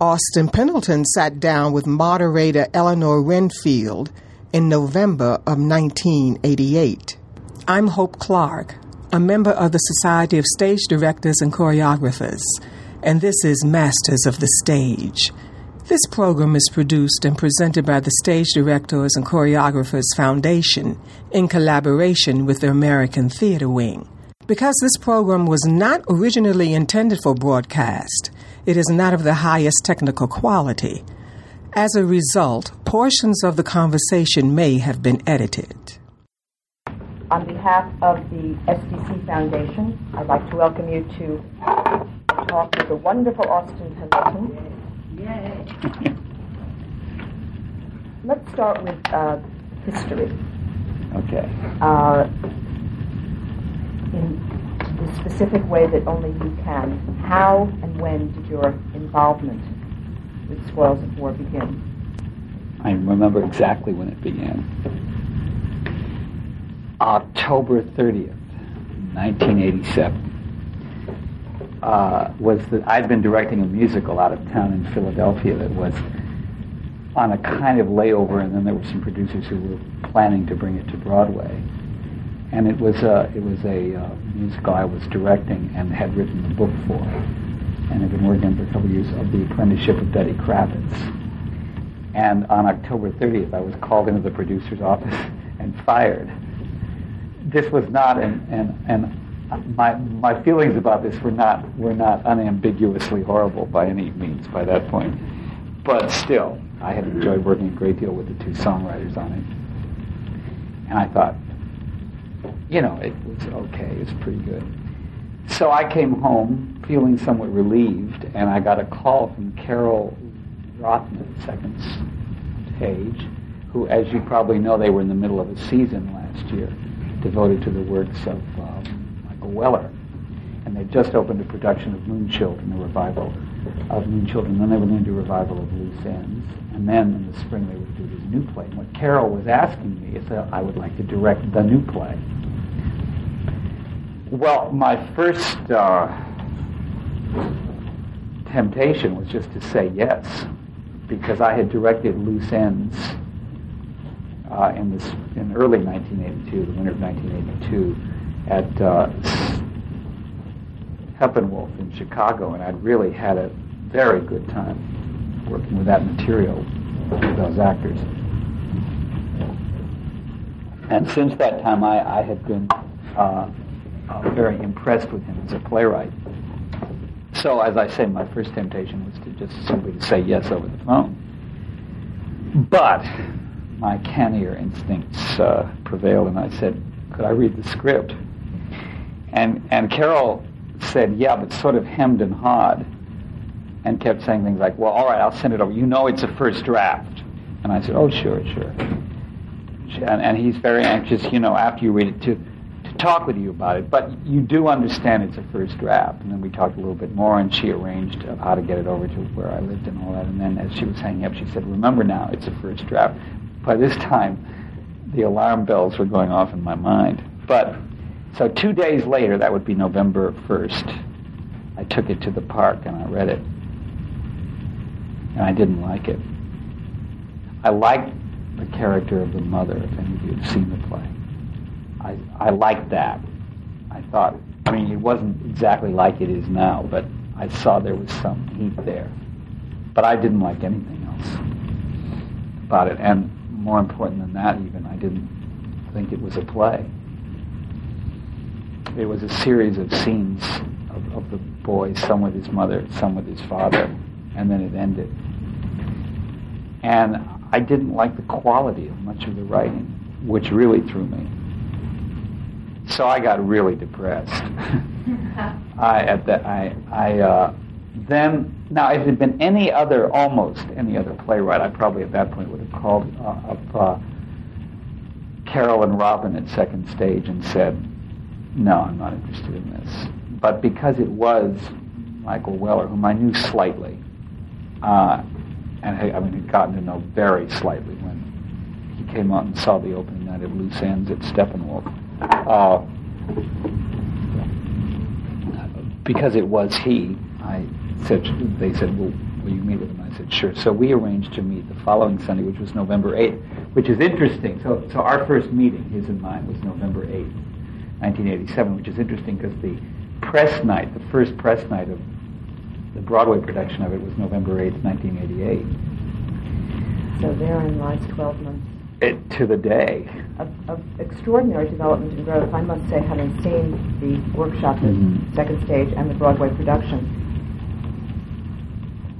Austin Pendleton sat down with moderator Eleanor Renfield in November of 1988. I'm Hope Clark, a member of the Society of Stage Directors and Choreographers, and this is Masters of the Stage. This program is produced and presented by the Stage Directors and Choreographers Foundation in collaboration with the American Theater Wing. Because this program was not originally intended for broadcast, it is not of the highest technical quality. As a result, portions of the conversation may have been edited. On behalf of the SDC Foundation, I'd like to welcome you to talk with the wonderful Austin Pendleton. Yay! Let's start with uh, history. Okay. Uh, in the specific way that only you can, how and when did your involvement with Spoils of War begin? I remember exactly when it began. October 30th, 1987. Uh, was that I'd been directing a musical out of town in Philadelphia that was on a kind of layover, and then there were some producers who were planning to bring it to Broadway and it was a it was a uh, musical I was directing and had written the book for, and had been working on for a couple of years of the apprenticeship of Duddy Kravitz. And on October 30th, I was called into the producer's office and fired. This was not, and and and my my feelings about this were not were not unambiguously horrible by any means by that point, but still, I had enjoyed working a great deal with the two songwriters on it, and I thought you know, it was okay. It's pretty good. So I came home feeling somewhat relieved, and I got a call from Carole Rothman, second stage, who, as you probably know, they were in the middle of a season last year devoted to the works of um, Michael Weller. And they just opened a production of Moonchildren, a revival of Moonchildren. Then they were going to do a revival of Loose Ends. And then in the spring they would do this new play. And what Carol was asking me is that I would like to direct the new play. Well, my first uh, temptation was just to say yes, because I had directed Loose Ends uh, in this in early 1982, the winter of 1982, at uh, Steppenwolf in Chicago, and I'd really had a very good time working with that material with those actors. And since that time, I, I had been uh, uh, very impressed with him as a playwright. So, as I say, my first temptation was to just simply say yes over the phone. But my cannier instincts uh, prevailed, and I said, "Could I read the script?" And and Carol said, "Yeah, but sort of hemmed and hawed," and kept saying things like, "Well, all right, I'll send it over. You know, it's a first draft." And I said, "Oh, sure, sure." And, and he's very anxious, you know, after you read it, to talk with you about it, but you do understand it's a first draft. And then we talked a little bit more, and she arranged uh, how to get it over to where I lived and all that. And then as she was hanging up, she said, "Remember now, it's a first draft." By this time, the alarm bells were going off in my mind. But so two days later, that would be November first, I took it to the park and I read it, and I didn't like it. I liked the character of the mother. If any of you have seen the play. I, I liked that. I thought, I mean, it wasn't exactly like it is now, but I saw there was some heat there. But I didn't like anything else about it. And more important than that, even, I didn't think it was a play. It was a series of scenes of, of the boy, some with his mother, some with his father, and then it ended. And I didn't like the quality of much of the writing, which really threw me. So I got really depressed. I at that I I uh, then now if it had been any other almost any other playwright, I probably at that point would have called uh, up uh, Carol and Robin at Second Stage and said, "No, I'm not interested in this." But because it was Michael Weller, whom I knew slightly, uh, and I mean had gotten to know very slightly when he came out and saw the opening night of Loose Ends at Steppenwolf uh, because it was he, I said, they said, well, will you meet with him? I said, sure. So we arranged to meet the following Sunday, which was November 8th, which is interesting. So, so our first meeting, his and mine, was November 8th, 1987, which is interesting because the press night, the first press night of the Broadway production of it was November 8th, 1988. So therein lies 12 months. It, to the day. Of, of, extraordinary development and growth. I must say, having seen the workshop at mm-hmm. Second Stage and the Broadway production,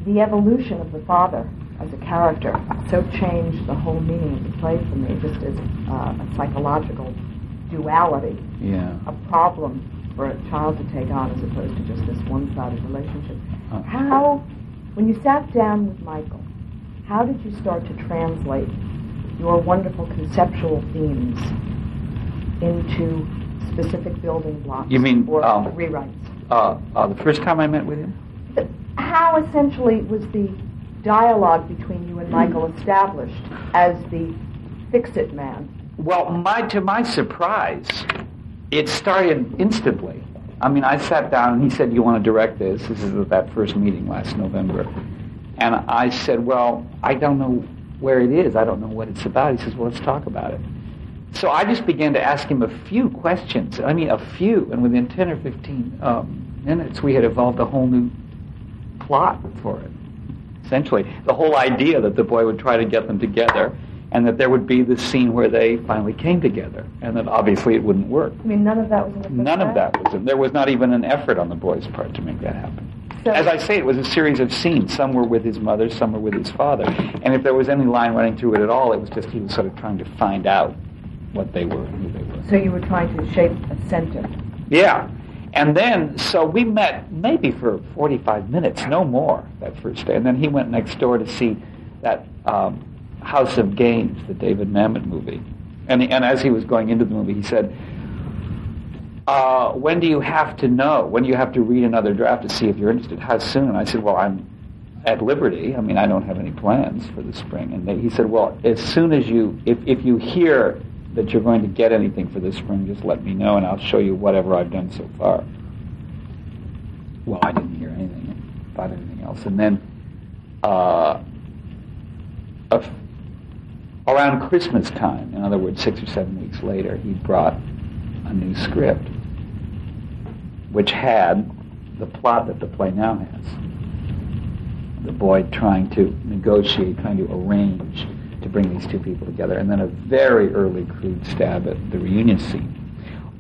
the evolution of the father as a character so changed the whole meaning of the play for me, just as uh, a psychological duality, yeah. a problem for a child to take on as opposed to just this one-sided relationship. Uh, how, when you sat down with Michael, how did you start to translate your wonderful conceptual themes into specific building blocks you mean, or um, rewrites? Uh, uh, the first time I met with him? How essentially was the dialogue between you and Michael established as the fix-it man? Well, my, to my surprise, it started instantly. I mean, I sat down and he said, "You want to direct this?" This is at that first meeting last November, and I said, "Well, I don't know where it is. I don't know what it's about." He says, "Well, let's talk about it." So I just began to ask him a few questions. I mean, a few, and within ten or fifteen um, minutes, we had evolved a whole new plot for it. Essentially, the whole idea that the boy would try to get them together and that there would be this scene where they finally came together, and that obviously it wouldn't work. I mean, none of that was in the None of that was in. There was not even an effort on the boy's part to make that happen. So, As I say, it was a series of scenes. Some were with his mother, some were with his father. And if there was any line running through it at all, it was just he was sort of trying to find out what they were and who they were. So you were trying to shape a center. Yeah. And then, so we met maybe for 45 minutes, no more, that first day. And then he went next door to see that um, House of Games, the David Mamet movie. And, and as he was going into the movie, he said, uh, when do you have to know? When do you have to read another draft to see if you're interested? How soon? I said, well, I'm at liberty. I mean, I don't have any plans for the spring. And they, he said, well, as soon as you, if, if you hear that you're going to get anything for this spring, just let me know and I'll show you whatever I've done so far. Well, I didn't hear anything about anything else. And then uh, around Christmas time, in other words, six or seven weeks later, he brought new script, which had the plot that the play now has. The boy trying to negotiate, trying to arrange to bring these two people together, and then a very early crude stab at the reunion scene.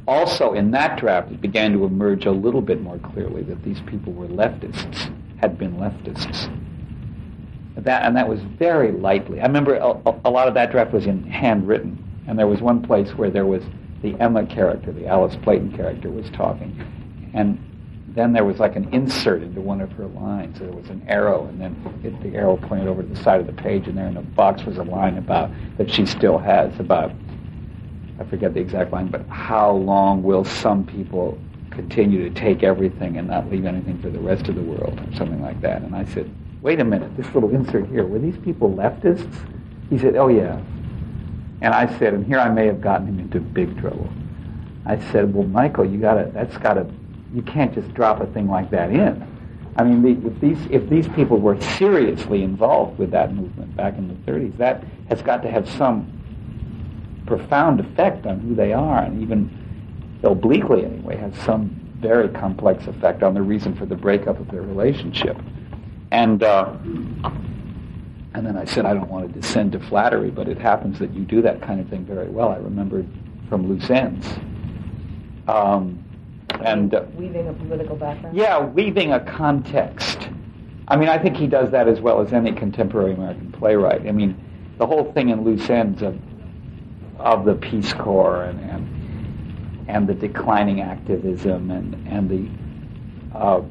Also, in that draft, it began to emerge a little bit more clearly that these people were leftists, had been leftists that, and that was very lightly. I remember a, a, lot of that draft was in handwritten, and there was one place where there was the Emma character, the Alice Playten character, was talking, and then there was like an insert into one of her lines. There was an arrow, and then it, the arrow pointed over to the side of the page, and there in the box was a line about that she still has about I forget the exact line, but how long will some people continue to take everything and not leave anything for the rest of the world, or something like that? And I said, wait a minute, this little insert here, were these people leftists? He said, oh yeah. And I said, and here I may have gotten him into big trouble. I said, well, Michael, you gotta, that's gotta, you can't just drop a thing like that in. I mean, the, if these if these people were seriously involved with that movement back in the 30s, that has got to have some profound effect on who they are, and even obliquely anyway, has some very complex effect on the reason for the breakup of their relationship. And uh, and then I said, I don't want to descend to flattery, but it happens that you do that kind of thing very well. I remember from loose ends. Um, and uh, weaving a political background. Yeah, weaving a context. I mean, I think he does that as well as any contemporary American playwright. I mean, the whole thing in loose ends of of the Peace Corps and and, and the declining activism and and the uh,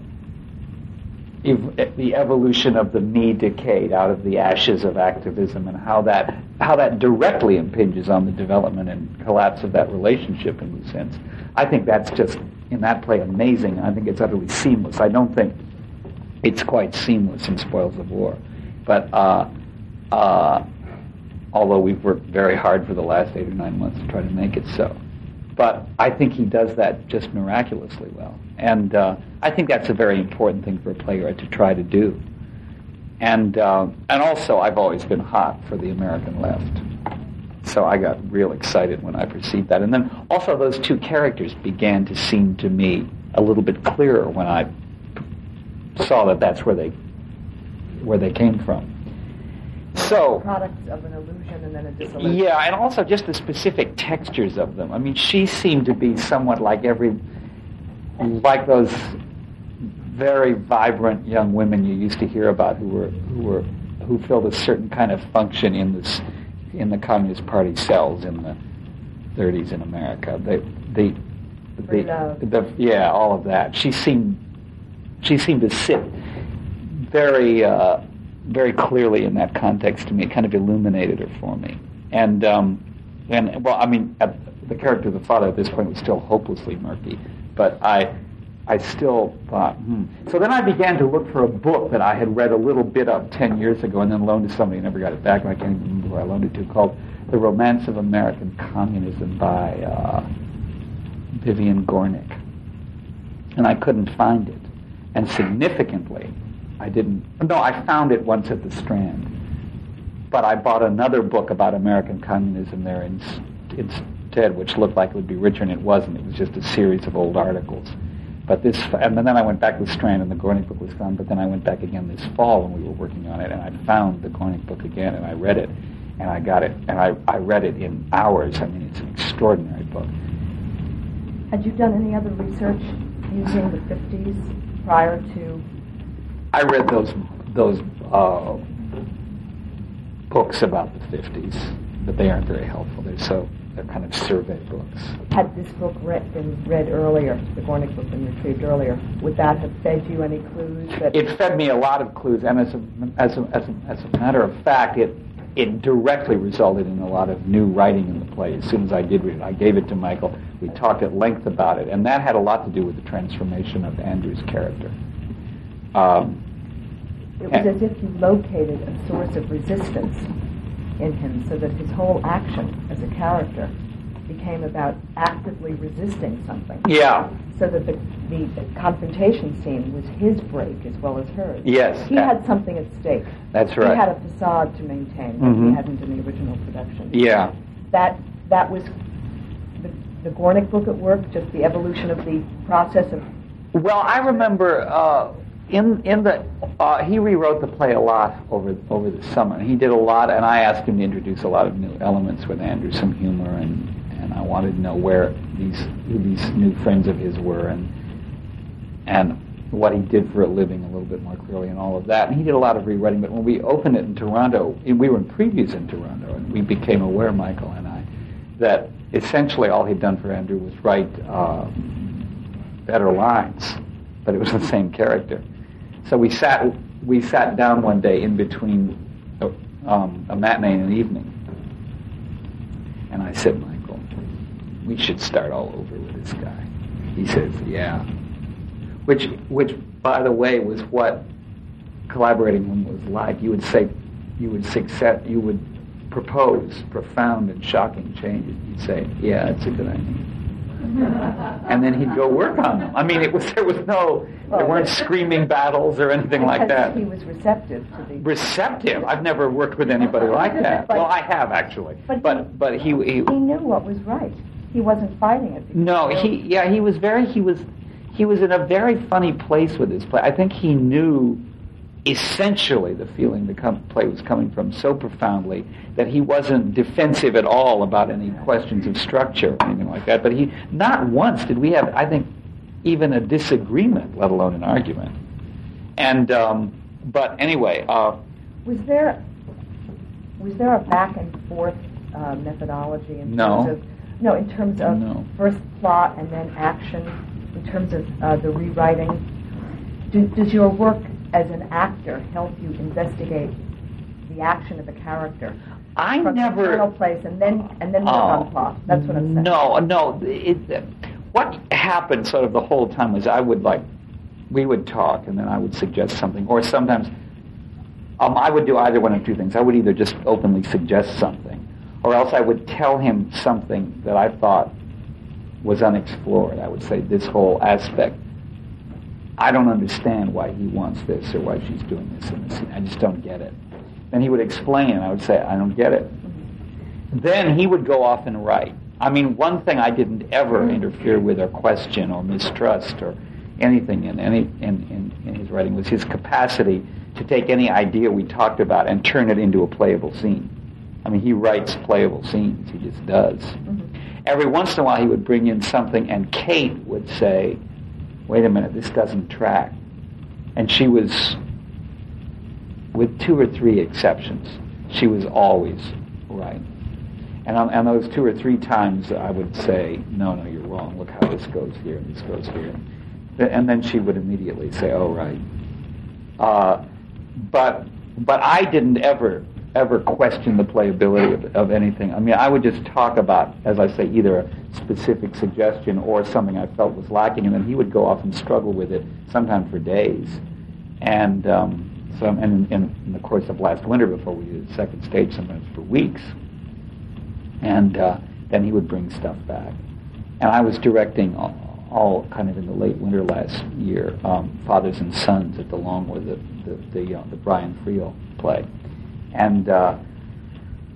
ev- the evolution of the me decade out of the ashes of activism and how that how that directly impinges on the development and collapse of that relationship in a sense. I think that's just in that play amazing. I think it's utterly seamless. I don't think it's quite seamless in Spoils of War, but uh, uh, although we've worked very hard for the last eight or nine months to try to make it so. But I think he does that just miraculously well. And uh, I think that's a very important thing for a playwright to try to do. and uh, and also I've always been hot for the American left. So I got real excited when I perceived that, and then also those two characters began to seem to me a little bit clearer when I saw that that's where they where they came from. So products of an illusion and then a disillusion. Yeah, and also just the specific textures of them. I mean, she seemed to be somewhat like every like those very vibrant young women you used to hear about who were who were who filled a certain kind of function in this in the Communist Party cells in the 30s in America. They they the, the, yeah, all of that. She seemed she seemed to sit very uh, very clearly in that context to me. It kind of illuminated her for me. And um, and well, I mean, the character of the father at this point was still hopelessly murky, but I I still thought, hmm. So then I began to look for a book that I had read a little bit of 10 years ago and then loaned to somebody and never got it back, and I can't even remember who I loaned it to, called The Romance of American Communism by uh, Vivian Gornick. And I couldn't find it. And significantly, I didn't. No, I found it once at the Strand. But I bought another book about American communism there instead, which looked like it would be richer, and it wasn't. It was just a series of old articles. But this, and then I went back to Strand, and the Gornick book was gone. But then I went back again this fall when we were working on it, and I found the Gornick book again, and I read it, and I got it, and I, I read it in hours. I mean, it's an extraordinary book. Had you done any other research using the 50s prior to? I read those those uh, books about the 50s, but they aren't very helpful. They're so they're kind of survey books. Had this book read, been read earlier, the Gornick book been retrieved earlier, would that have fed you any clues? It fed me a lot of clues, and as a, as a, as a, as a matter of fact, it it directly resulted in a lot of new writing in the play. As soon as I did read it, I gave it to Michael. We talked at length about it, and that had a lot to do with the transformation of Andrew's character. Um, it was as if he located a source of resistance in him so that his whole action as a character became about actively resisting something. Yeah. So that the, the, the, confrontation scene was his break as well as hers. Yes. He had something at stake. That's right. He had a facade to maintain that mm-hmm. he hadn't in the original production. Yeah. That that was the, the Gornick book at work, just the evolution of the process of. Well, I remember uh, in in the uh, he rewrote the play a lot over over the summer. He did a lot, and I asked him to introduce a lot of new elements with Andrew, some humor, and and I wanted to know where these who these new friends of his were, and and what he did for a living a little bit more clearly, and all of that. And he did a lot of rewriting. But when we opened it in Toronto, we were in previews in Toronto, and we became aware, Michael and I, that essentially all he'd done for Andrew was write uh, better lines, but it was the same character. So we sat we sat down one day in between a, um, a matinee and an evening, and I said, Michael, we should start all over with this guy. He says, Yeah. Which, which, by the way, was what collaborating him was like. You would say, you would success, you would propose profound and shocking changes. You'd say, Yeah, it's a good idea and then he'd go work on them. I mean, it was there was no well, there weren't screaming battles or anything like that. He was receptive to the receptive. I've never worked with anybody like that. But, well, I have actually, but but he, but he, he he knew what was right. He wasn't fighting it. No, he yeah he was very he was he was in a very funny place with his play. I think he knew essentially the feeling the com- play was coming from so profoundly that he wasn't defensive at all about any questions of structure or anything like that. But he, not once did we have, I think, even a disagreement, let alone an argument. And, um, but anyway. Uh, was there, was there a back and forth uh, methodology in no. terms of, no, in terms of no. first plot and then action, in terms of uh, the rewriting? Do, does your work as an actor help you investigate the action of a character? I from never internal place and then and then work on plot. That's what I'm saying. No, no. It, what happened sort of the whole time was I would like we would talk and then I would suggest something, or sometimes um, I would do either one of two things. I would either just openly suggest something, or else I would tell him something that I thought was unexplored. I would say this whole aspect I don't understand why he wants this or why she's doing this in the scene. I just don't get it. Then he would explain, and I would say, I don't get it. Then he would go off and write. I mean, one thing I didn't ever interfere with or question or mistrust or anything in any in, in, in his writing was his capacity to take any idea we talked about and turn it into a playable scene. I mean, he writes playable scenes. He just does. Mm-hmm. Every once in a while, he would bring in something, and Kate would say, "Wait a minute, this doesn't track." And she was, with two or three exceptions, she was always right. And on, on those two or three times, I would say, "No, no, you're wrong. Look how this goes here, and this goes here." And then she would immediately say, "Oh, right." Uh, but but I didn't ever ever question the playability of, of, anything. I mean, I would just talk about, as I say, either a specific suggestion or something I felt was lacking, and then he would go off and struggle with it, sometimes for days. And um, so, and in, in, the course of last winter, before we did second stage, sometimes for weeks. And uh, then he would bring stuff back. And I was directing all, all kind of in the late winter last year, um, Fathers and Sons at the Long Wharf, the the the, uh, the Brian Friel play, and uh,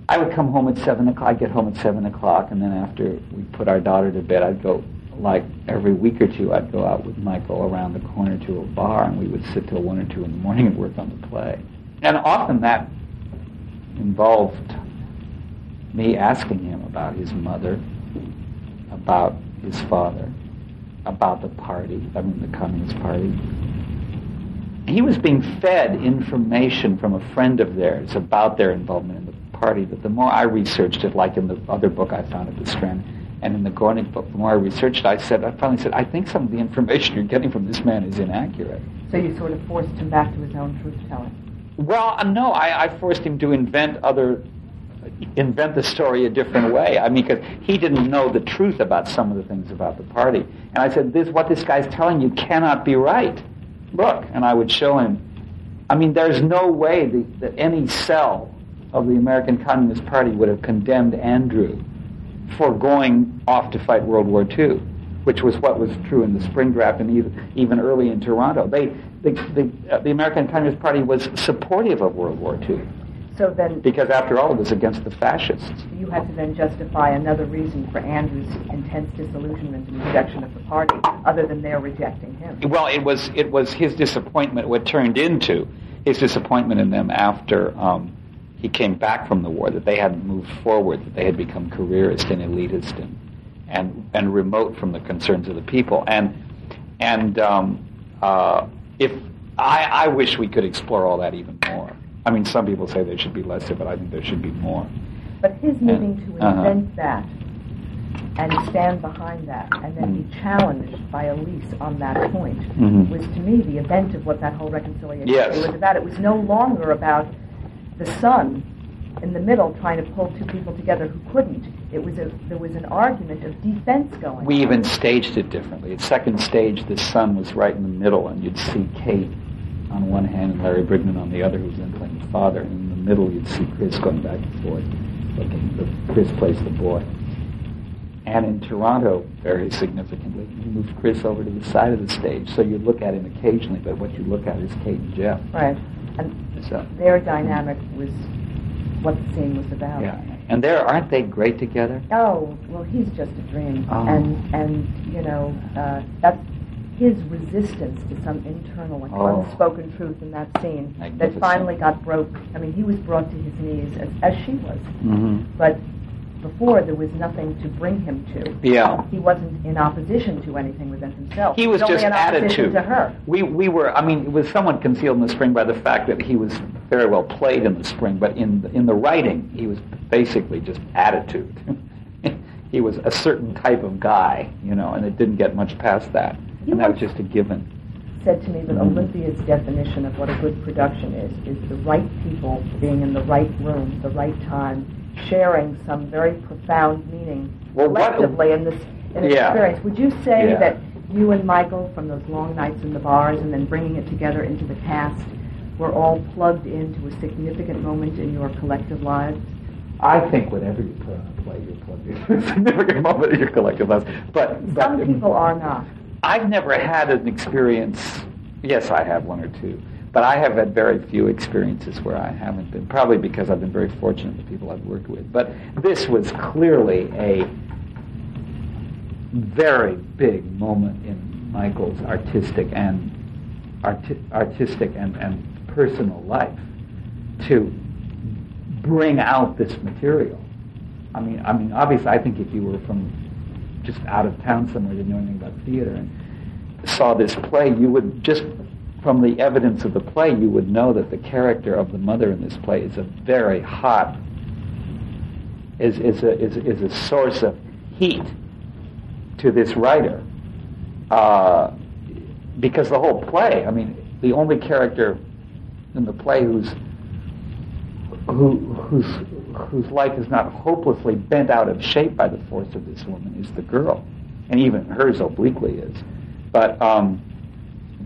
I would come home at seven o'clock. I'd get home at seven o'clock, and then after we put our daughter to bed, I'd go like every week or two. I'd go out with Michael around the corner to a bar, and we would sit till one or two in the morning and work on the play. And often that involved me asking him about his mother, about his father, about the party, I mean the Communist Party, he was being fed information from a friend of theirs about their involvement in the party. But the more I researched it, like in the other book I found at the Strand, and in the Gornick book, the more I researched, I said, I finally said, I think some of the information you're getting from this man is inaccurate. So you sort of forced him back to his own truth telling. Well, uh, no, I, I forced him to invent other invent the story a different way. I mean, because he didn't know the truth about some of the things about the party. And I said, "This what this guy's telling you cannot be right." Look, and I would show him. I mean, there's no way that, that any cell of the American Communist Party would have condemned Andrew for going off to fight World War II, which was what was true in the spring draft and even, even early in Toronto. They, the, the, uh, the American Communist Party was supportive of World War II. So then, because after all, it was against the fascists. You had to then justify another reason for Andrew's intense disillusionment and rejection of the party, other than their rejecting him. Well, it was it was his disappointment. What turned into his disappointment in them after um, he came back from the war that they hadn't moved forward, that they had become careerist and elitist and and, and remote from the concerns of the people. And and um, uh, if I, I wish we could explore all that even. I mean, some people say there should be less of it. But I think there should be more. But his needing to uh-huh. invent that and stand behind that and then mm-hmm. be challenged by Elise on that point mm-hmm. was to me the event of what that whole reconciliation yes. was about. It was no longer about the son in the middle trying to pull two people together who couldn't. It was a there was an argument of defense going. We on. even staged it differently. At second stage, the son was right in the middle, and you'd see Kate on one hand and Larry Bryggman on the other, who's then playing the father. And in the middle, you'd see Chris going back and forth, looking. The, Chris plays the boy. And in Toronto, very significantly, you moved Chris over to the side of the stage, so you look at him occasionally, but what you look at is Kate and Jeff. Right. And so, their dynamic was what the scene was about. Yeah. And there aren't they great together? Oh, well, he's just a dream. Oh. And and you know, uh, that's his resistance to some internal oh. unspoken truth in that scene that finally got broke. I mean, he was brought to his knees as, as she was. Mm-hmm. But before, there was nothing to bring him to. Yeah. He wasn't in opposition to anything within himself. He was, was just added to. her. We, we were, I mean, it was somewhat concealed in the spring by the fact that he was very well played in the spring, but in the, in the writing, he was basically just attitude. he was a certain type of guy, you know, and it didn't get much past that and that was just a given. Said to me that mm-hmm. Olympia's definition of what a good production is is the right people being in the right room, the right time, sharing some very profound meaning well, collectively in this in yeah. experience. Would you say yeah. that you and Michael, from those long nights in the bars and then bringing it together into the cast, were all plugged into a significant moment in your collective lives? I think whenever you put on a play, you're plugged into a significant moment in your collective lives. But, but some people are not. I've never had an experience Yes, I have one or two. But I have had very few experiences where I haven't been, probably because I've been very fortunate with people I've worked with. But this was clearly a very big moment in Michael's artistic and arti- artistic and, and personal life to bring out this material. I mean, I mean, obviously, I think if you were from just out of town somewhere, didn't know anything about theater, and saw this play, you would just from the evidence of the play, you would know that the character of the mother in this play is a very hot, is, is, a, is, is a source of heat to this writer. Uh, because the whole play, I mean, the only character in the play who's who, whose whose life is not hopelessly bent out of shape by the force of this woman is the girl, and even hers obliquely is. But um,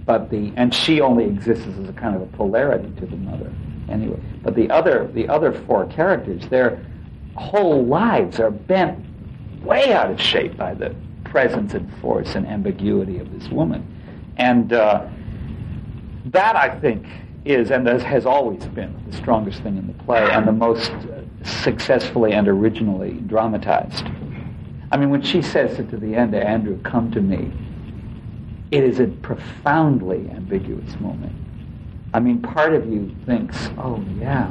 but the and she only exists as a kind of a polarity to the mother anyway. But the other the other four characters, their whole lives are bent way out of shape by the presence and force and ambiguity of this woman, and uh, that I think is and has always been the strongest thing in the play and the most successfully and originally dramatized. I mean, when she says it to the end, Andrew, come to me it is a profoundly ambiguous moment. I mean, part of you thinks, oh, yeah,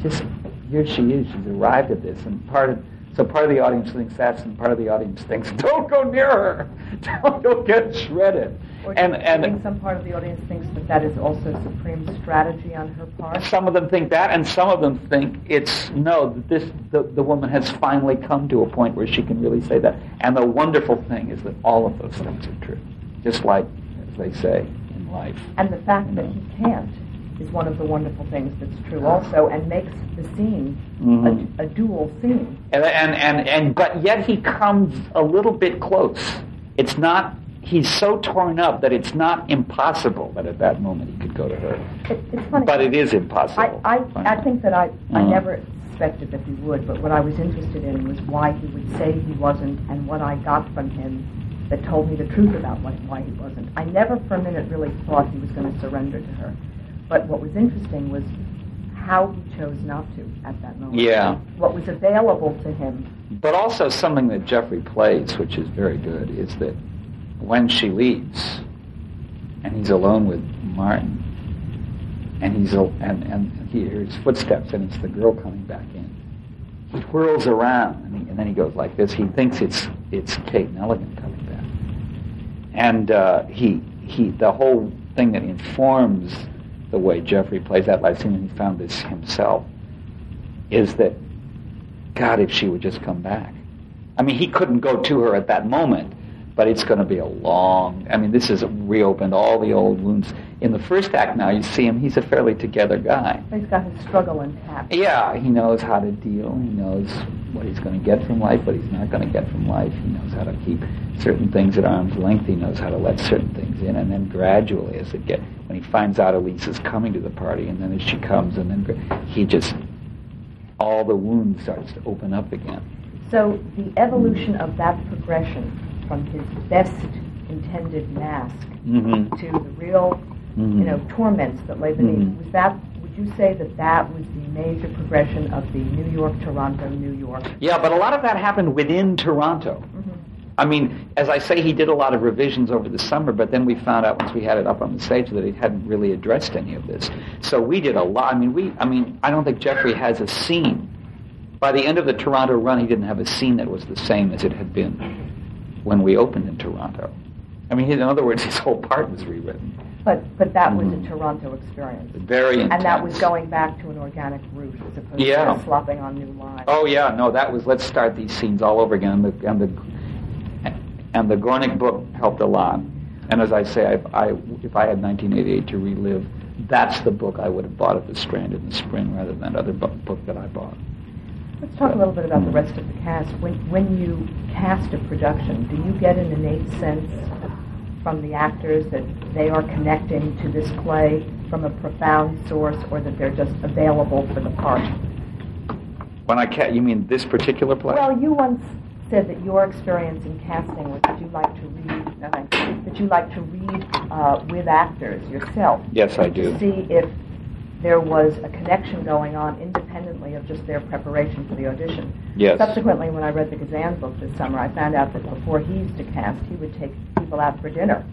just here she is, she's arrived at this. And part of, so part of the audience thinks that's, and part of the audience thinks, don't go near her, don't go get shredded. Or and, and think some part of the audience thinks that that is also supreme strategy on her part. Some of them think that, and some of them think it's no. This the, the woman has finally come to a point where she can really say that. And the wonderful thing is that all of those things are true just like, as they say, in life. And the fact that he can't is one of the wonderful things that's true also and makes the scene mm-hmm. a, a, dual scene. And, and, and, and, but yet he comes a little bit close. It's not, he's so torn up that it's not impossible that at that moment he could go to her. It, it's funny. But it is impossible. I, I, I think that I, I mm-hmm. never suspected that he would, but what I was interested in was why he would say he wasn't and what I got from him that told me the truth about what, why he wasn't. I never for a minute really thought he was going to surrender to her. But what was interesting was how he chose not to at that moment. Yeah. What was available to him. But also something that Jeffrey plays, which is very good, is that when she leaves and he's alone with Martin, and he's and and he hears footsteps, and it's the girl coming back in. He whirls around, and, he, and then he goes like this. He thinks it's it's Kate Nelligan coming back, and uh, he he the whole thing that informs the way Jeffrey plays that last scene, and he found this himself, is that God, if she would just come back. I mean, he couldn't go to her at that moment, but it's going to be a long. I mean, this has reopened all the old wounds. In the first act, now you see him; he's a fairly together guy. He's got his struggle intact. Yeah, he knows how to deal. He knows what he's going to get from life, what he's not going to get from life. He knows how to keep certain things at arm's length. He knows how to let certain things in, and then gradually, as it get when he finds out Elise is coming to the party, and then as she comes, and then he just all the wound starts to open up again. So the evolution of that progression from his best intended mask mm-hmm. to the real, mm-hmm. you know, torments that lay beneath. Mm-hmm. Was that? Would you say that that was the major progression of the New York, Toronto, New York? Yeah, but a lot of that happened within Toronto. Mm-hmm. I mean, as I say, he did a lot of revisions over the summer, but then we found out once we had it up on the stage that he hadn't really addressed any of this. So we did a lot. I mean, we. I mean, I don't think Jeffrey has a scene. By the end of the Toronto run, he didn't have a scene that was the same as it had been when we opened in Toronto. I mean, in other words, his whole part was rewritten. But but that was mm-hmm. a Toronto experience. Very intense. And that was going back to an organic route as opposed yeah. to slopping on new lines. Oh yeah, no, that was let's start these scenes all over again. And the and the, and the Gornick book helped a lot. And as I say, I, I, if I had 1988 to relive, that's the book I would have bought at the Strand in the spring rather than that other book, book that I bought. Let's talk a little bit about the rest of the cast. When, when you cast a production, do you get an innate sense from the actors that they are connecting to this play from a profound source or that they're just available for the part? When I ca- you mean this particular play? Well, you once said that your experience in casting was that you like to read nothing, that you like to read uh, with actors yourself. Yes, I do. To see if there was a connection going on independently of just their preparation for the audition. Yes. Subsequently, when I read the Kazan book this summer, I found out that before he used to cast, he would take people out for dinner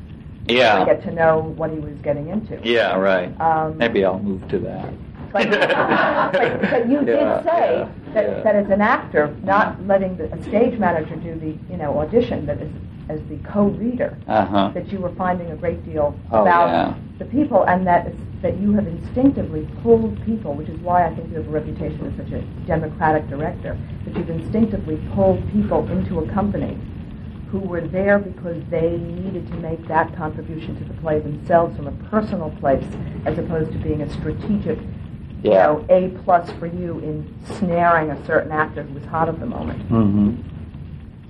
Yeah. to get to know what he was getting into. Yeah, right. Um, Maybe I'll move to that. But, but, but you Yeah, did say yeah, that, yeah. that as an actor, not letting the, a stage manager do the you know audition, but as, as the co-reader, Uh huh. that you were finding a great deal Oh, about the people, and that that you have instinctively pulled people, which is why I think you have a reputation as such a democratic director. That you've instinctively pulled people into a company who were there because they needed to make that contribution to the play themselves from a personal place, as opposed to being a strategic you Yeah. know, A plus for you in snaring a certain actor who was hot at the moment. hmm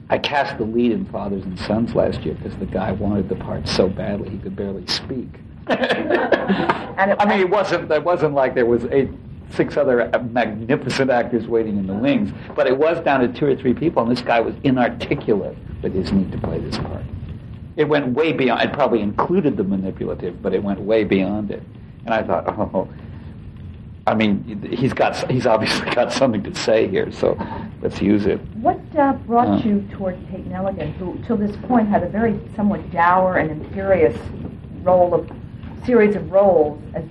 I cast the lead in Fathers and Sons last year because the guy wanted the part so badly he could barely speak. And it- I mean, it wasn't. It wasn't like there was eight, six other magnificent actors waiting in the wings, but it was down to two or three people, and this guy was inarticulate with his need to play this part. It went way beyond. It probably included the manipulative, but it went way beyond it. And I thought, oh, I mean, he's got. He's obviously got something to say here, so let's use it. What uh, brought Uh. you toward Kate Nelligan, who till this point had a very somewhat dour and imperious role of series of roles, as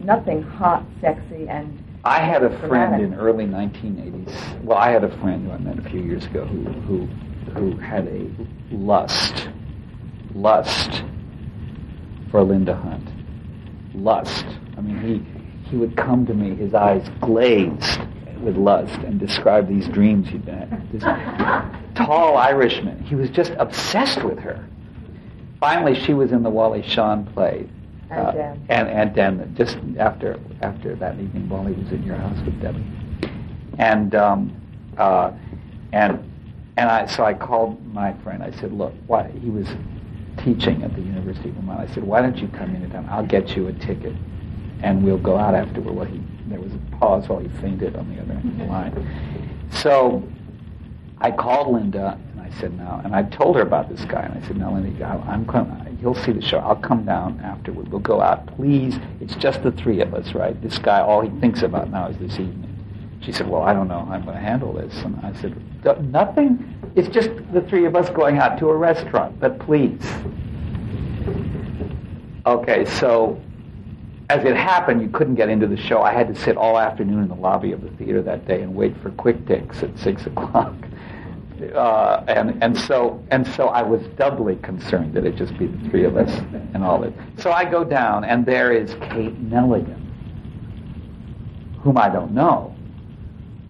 nothing hot, sexy, and I had a friend in early 1980s. Well, I had a friend who I met a few years ago who who who had a lust, lust for Linda Hunt, lust. I mean, he he would come to me, his eyes glazed with lust, and describe these dreams he'd had. This tall Irishman. He was just obsessed with her. Finally, she was in the Wally Shawn play. And uh, Dan. and and then just after after that evening, Wally was in your house with Debbie, and um, uh, and and I so I called my friend. I said, look, why he was teaching at the University of Vermont. I said, why don't you come into town? I'll get you a ticket, and we'll go out afterward. Well, he there was a pause while he fainted on the other end of the mm-hmm. line. So I called Linda and I said, "Now," and I told her about this guy, and I said, "Now, Linda, I- I'm coming. You'll see the show. I'll come down afterward. We'll go out, please. It's just the three of us, right? This guy, all he thinks about now is this evening." She said, "Well, I don't know. how I'm going to handle this." And I said, "Nothing. It's just the three of us going out to a restaurant. But please." Okay, so as it happened, you couldn't get into the show. I had to sit all afternoon in the lobby of the theater that day and wait for quick ticks at six o'clock. Uh, and and so and so I was doubly concerned that it just be the three of us and all that. So I go down, and there is Kate Nelligan, whom I don't know,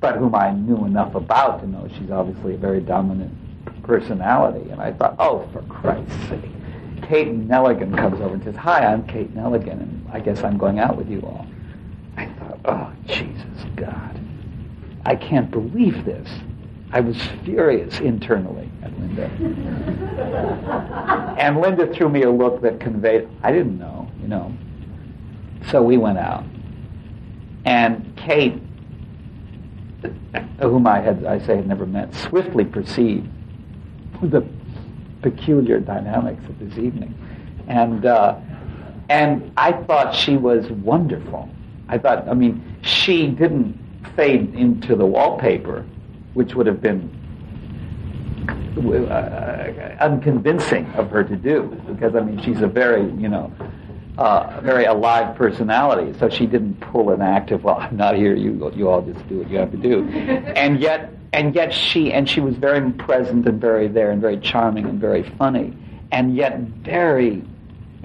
but whom I knew enough about to know she's obviously a very dominant personality. And I thought, oh, for Christ's sake. Kate Nelligan comes over and says, Hi, I'm Kate Nelligan, and I guess I'm going out with you all. I thought, oh, Jesus God. I can't believe this. I was furious internally at Linda. and Linda threw me a look that conveyed, I didn't know, you know. So we went out. And Kate, whom I had, I say, had never met, swiftly perceived the peculiar dynamics of this evening. And, uh, and I thought she was wonderful. I thought, I mean, she didn't fade into the wallpaper, which would have been uh, unconvincing of her to do, because I mean, she's a very, you know, uh, very alive personality. So she didn't pull an act of, well, I'm not here. You you all just do what you have to do, and yet and yet she and she was very present and very there and very charming and very funny, and yet very,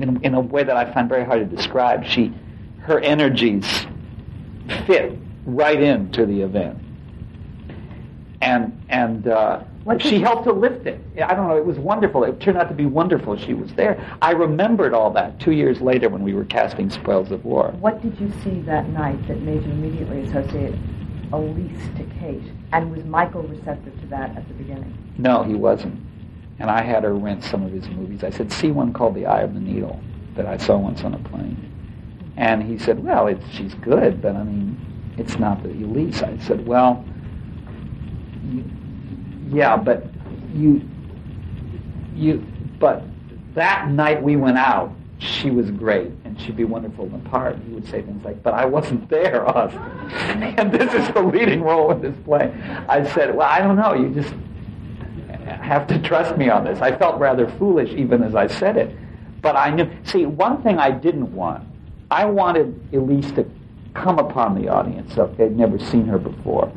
in, in a way that I find very hard to describe. She, her energies fit right into the event, and and. Uh, she helped to lift it. I don't know. It was wonderful. It turned out to be wonderful. She was there. I remembered all that two years later when we were casting Spoils of War. What did you see that night that made you immediately associate Elise to Kate? And was Michael receptive to that at the beginning? No, he wasn't. And I had her rent some of his movies. I said, see one called The Eye of the Needle that I saw once on a plane. And he said, well, it's, she's good, but I mean, it's not the Elise. I said, well, y- yeah, but you, you, but that night we went out, she was great and she'd be wonderful in the part. He would say things like, but I wasn't there, Austin. and this is the leading role in this play. I said, well, I don't know. You just have to trust me on this. I felt rather foolish even as I said it. But I knew, see, one thing I didn't want, I wanted Elise to come upon the audience if they'd never seen her before.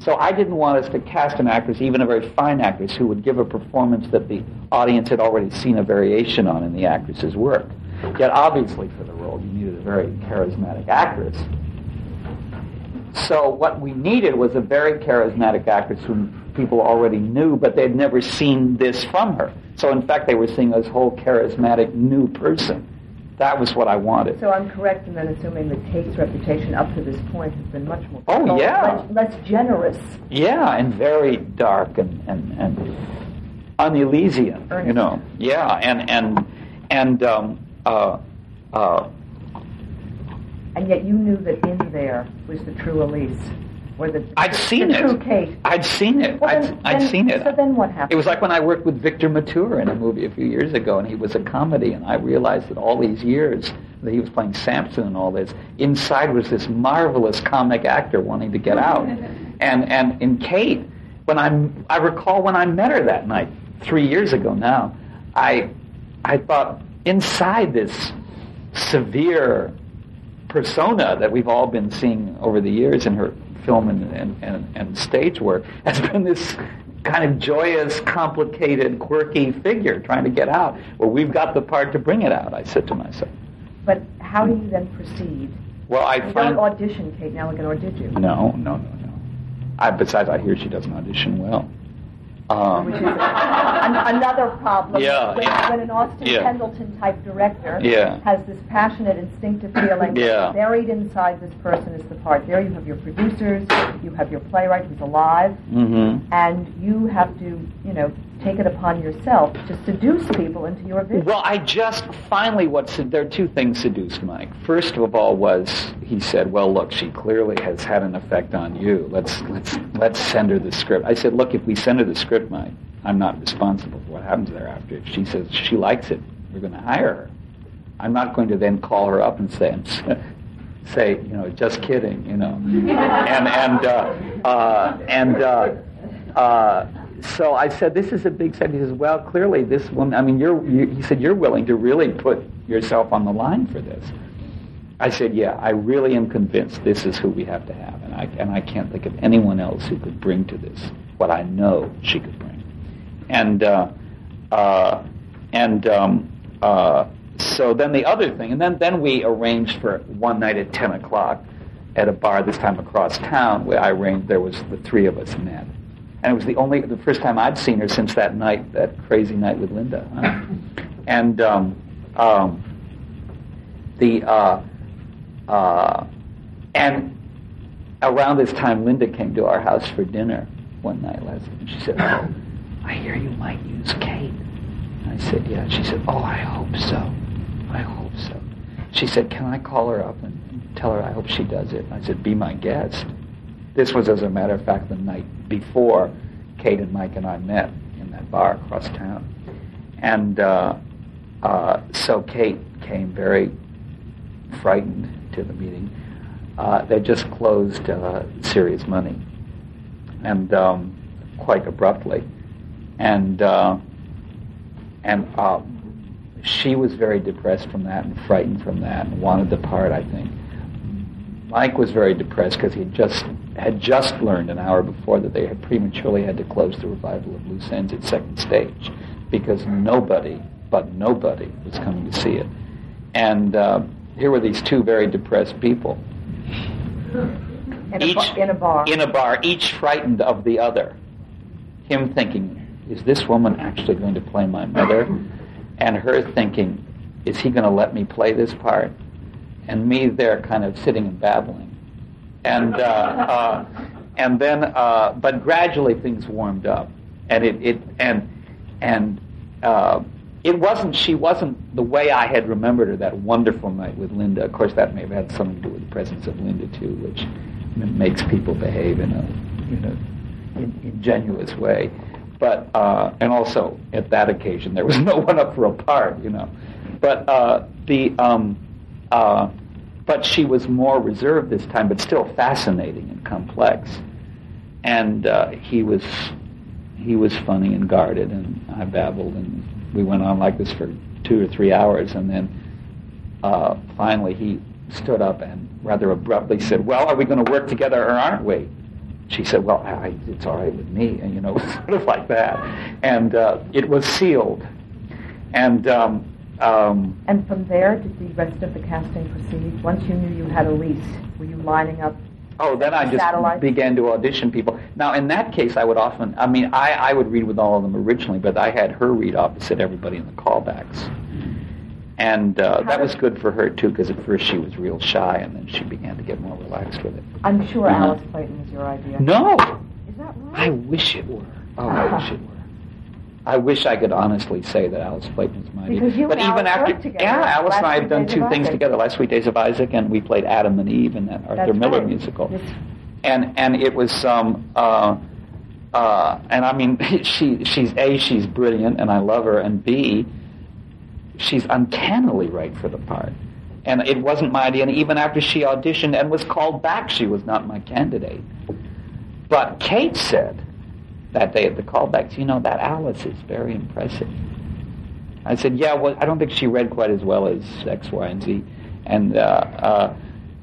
So I didn't want us to cast an actress, even a very fine actress, who would give a performance that the audience had already seen a variation on in the actress's work. Yet obviously for the role you needed a very charismatic actress. So what we needed was a very charismatic actress whom people already knew, but they'd never seen this from her. So in fact they were seeing this whole charismatic new person. That was what I wanted. So I'm correct in then assuming that Kate's reputation up to this point has been much more oh yeah less, less, generous. Yeah, and very dark and and and unelysian. Earnest. You know. Yeah, and and and um, uh, uh, and yet you knew that in there was the true Elise. Or the, I'd seen the it. True Kate. I'd seen it. Well, I'd, I'd then, seen it. So then what happened? It was like when I worked with Victor Mature in a movie a few years ago, and he was a comedy, and I realized that all these years that he was playing Samson and all this, inside was this marvelous comic actor wanting to get hmm. out. and and in Kate, when I I recall when I met her that night three years ago now, I I thought inside this severe persona that we've all been seeing over the years in her film and, and, and, and stage work has been this kind of joyous, complicated, quirky figure trying to get out. Well, we've got the part to bring it out, I said to myself. But how do you then proceed? Well, I you find... don't audition Kate Nelligan, or did you? No, no, no, no. I, besides, I hear she doesn't audition well. Um, Which is an, another problem. Yeah, when, yeah. when an Austin Yeah. Pendleton type director has this passionate, instinctive feeling buried inside this person is the part. There you have your producers, you have your playwright who's alive, mhm. and you have to, you know, take it upon yourself to seduce people into your vision. Well, I just finally what sed- there are two things seduced Mike. First of all was he said, "Well, look, she clearly has had an effect on you. Let's let's let's send her the script." I said, "Look, if we send her the script, Mike, I'm not responsible for what happens thereafter. If she says she likes it, we're going to hire her. I'm not going to then call her up and say." Say, you know, just kidding, you know, and and uh, uh, and uh, uh, so I said, this is a big step. He says, well, clearly this woman, I mean, you're, you, he said, you're willing to really put yourself on the line for this. I said, yeah, I really am convinced this is who we have to have. And I, and I can't think of anyone else who could bring to this what I know she could bring. And, uh, uh, and um, uh, so then the other thing, and then, then we arranged for one night at 10 o'clock at a bar, this time across town, where I arranged, there was the three of us met and it was the only the first time I'd seen her since that night, that crazy night with Linda. huh? and um, um, the uh, uh, and around this time, Linda came to our house for dinner one night last, and she said, "Oh, I hear you might use Kate." And I said, "Yeah." She said, "Oh, I hope so. I hope so." She said, "Can I call her up and tell her I hope she does it?" And I said, "Be my guest." This was, as a matter of fact, the night before Kate and Mike and I met in that bar across town. And uh, uh, so Kate came very frightened to the meeting. Uh, they just closed uh, Serious Money, and um, quite abruptly. And uh, and uh, she was very depressed from that and frightened from that and wanted the part, I think. Mike was very depressed because he just had just learned an hour before that they had prematurely had to close the revival of Loose Ends at second stage because nobody, but nobody, was coming to see it. And uh, here were these two very depressed people. in, a, Each- bar- in a bar. In a bar, each frightened of the other. Him thinking, is this woman actually going to play my mother? And her thinking, is he going to let me play this part? And me there kind of sitting and babbling. And, uh, uh, and then, uh, but gradually things warmed up. And it, it and, and, uh, it wasn't, she wasn't the way I had remembered her that wonderful night with Linda. Of course, that may have had something to do with the presence of Linda, too, which makes people behave in a, in a in, ingenuous way. but uh, and also at that occasion there was no one up for a part, you know. But uh, the um, uh, but she was more reserved this time, but still fascinating and complex. And uh, he was he was funny and guarded, and I babbled, and we went on like this for two or three hours, and then uh, finally he stood up and rather abruptly said, "Well, are we going to work together or aren't we?" She said, "Well, I, it's all right with me," and you know, sort of like that, and uh, it was sealed, and. Um, um, and from there, did the rest of the casting proceed? Once you knew you had Elise, were you lining up Oh, then I just began to audition people. Now, in that case, I would often, I mean, I, I would read with all of them originally, but I had her read opposite everybody in the callbacks. And uh, that was good for her, too, because at first she was real shy, and then she began to get more relaxed with it. I'm sure uh-huh. Alice Playten was your idea. No! Is that right? I wish it were. Oh, I wish it were. I wish I could honestly say that Alice Playten was my because you but even after together, yeah, Alice and I have done two things together. Last Sweet Days of Isaac, and we played Adam and Eve in that Arthur That's Miller right. musical. Yes. And and it was um uh uh and I mean she she's a she's brilliant and I love her and b she's uncannily right for the part. And it wasn't my idea. And even after she auditioned and was called back, she was not my candidate. But Kate said that day at the callbacks, you know, that Alice is very impressive. I said, yeah, well, I don't think she read quite as well as X, Y, and Z. And, uh, uh,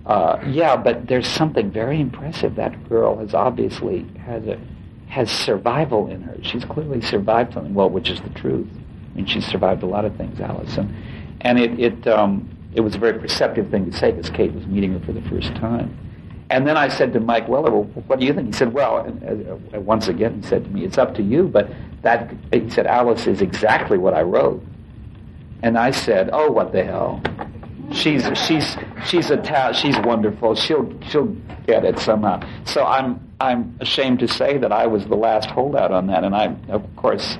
uh, yeah, but there's something very impressive. That girl has obviously has a, has survival in her. She's clearly survived something, well, which is the truth. I mean, she's survived a lot of things, Alice. And, and it, it, um, it was a very perceptive thing to say because Kate was meeting her for the first time. And then I said to Mike Weller, well, what do you think? He said, well, and, uh, once again, he said to me, it's up to you, but that, he said, Alice is exactly what I wrote. And I said, oh, what the hell? She's, she's, she's a ta- she's wonderful. She'll, she'll get it somehow. So I'm, I'm ashamed to say that I was the last holdout on that. And I, of course,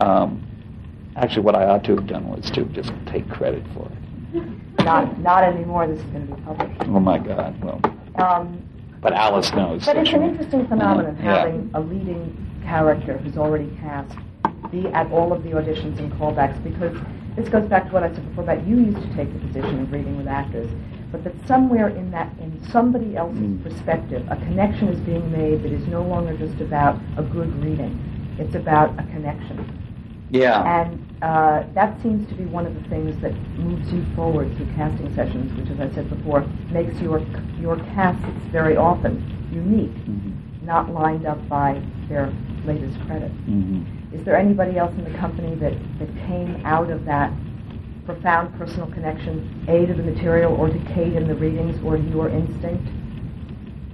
um, actually what I ought to have done was to just take credit for it. Not, not anymore. This is going to be published. Oh my God! Well, Um, but Alice knows. but it's an interesting phenomenon Yeah. having a leading character who's already cast be at all of the auditions and callbacks because this goes back to what I said before about you used to take the position of reading with actors, but that somewhere in that in somebody else's Mm. perspective, a connection is being made that is no longer just about a good reading. It's about a connection. Yeah. And uh, that seems to be one of the things that moves you forward through casting sessions, which, as I said before, makes your your casts very often unique, Mhm. not lined up by their latest credit. Mhm. Is there anybody else in the company that, that came out of that profound personal connection, A, to the material, or to Kate in the readings, or to your instinct?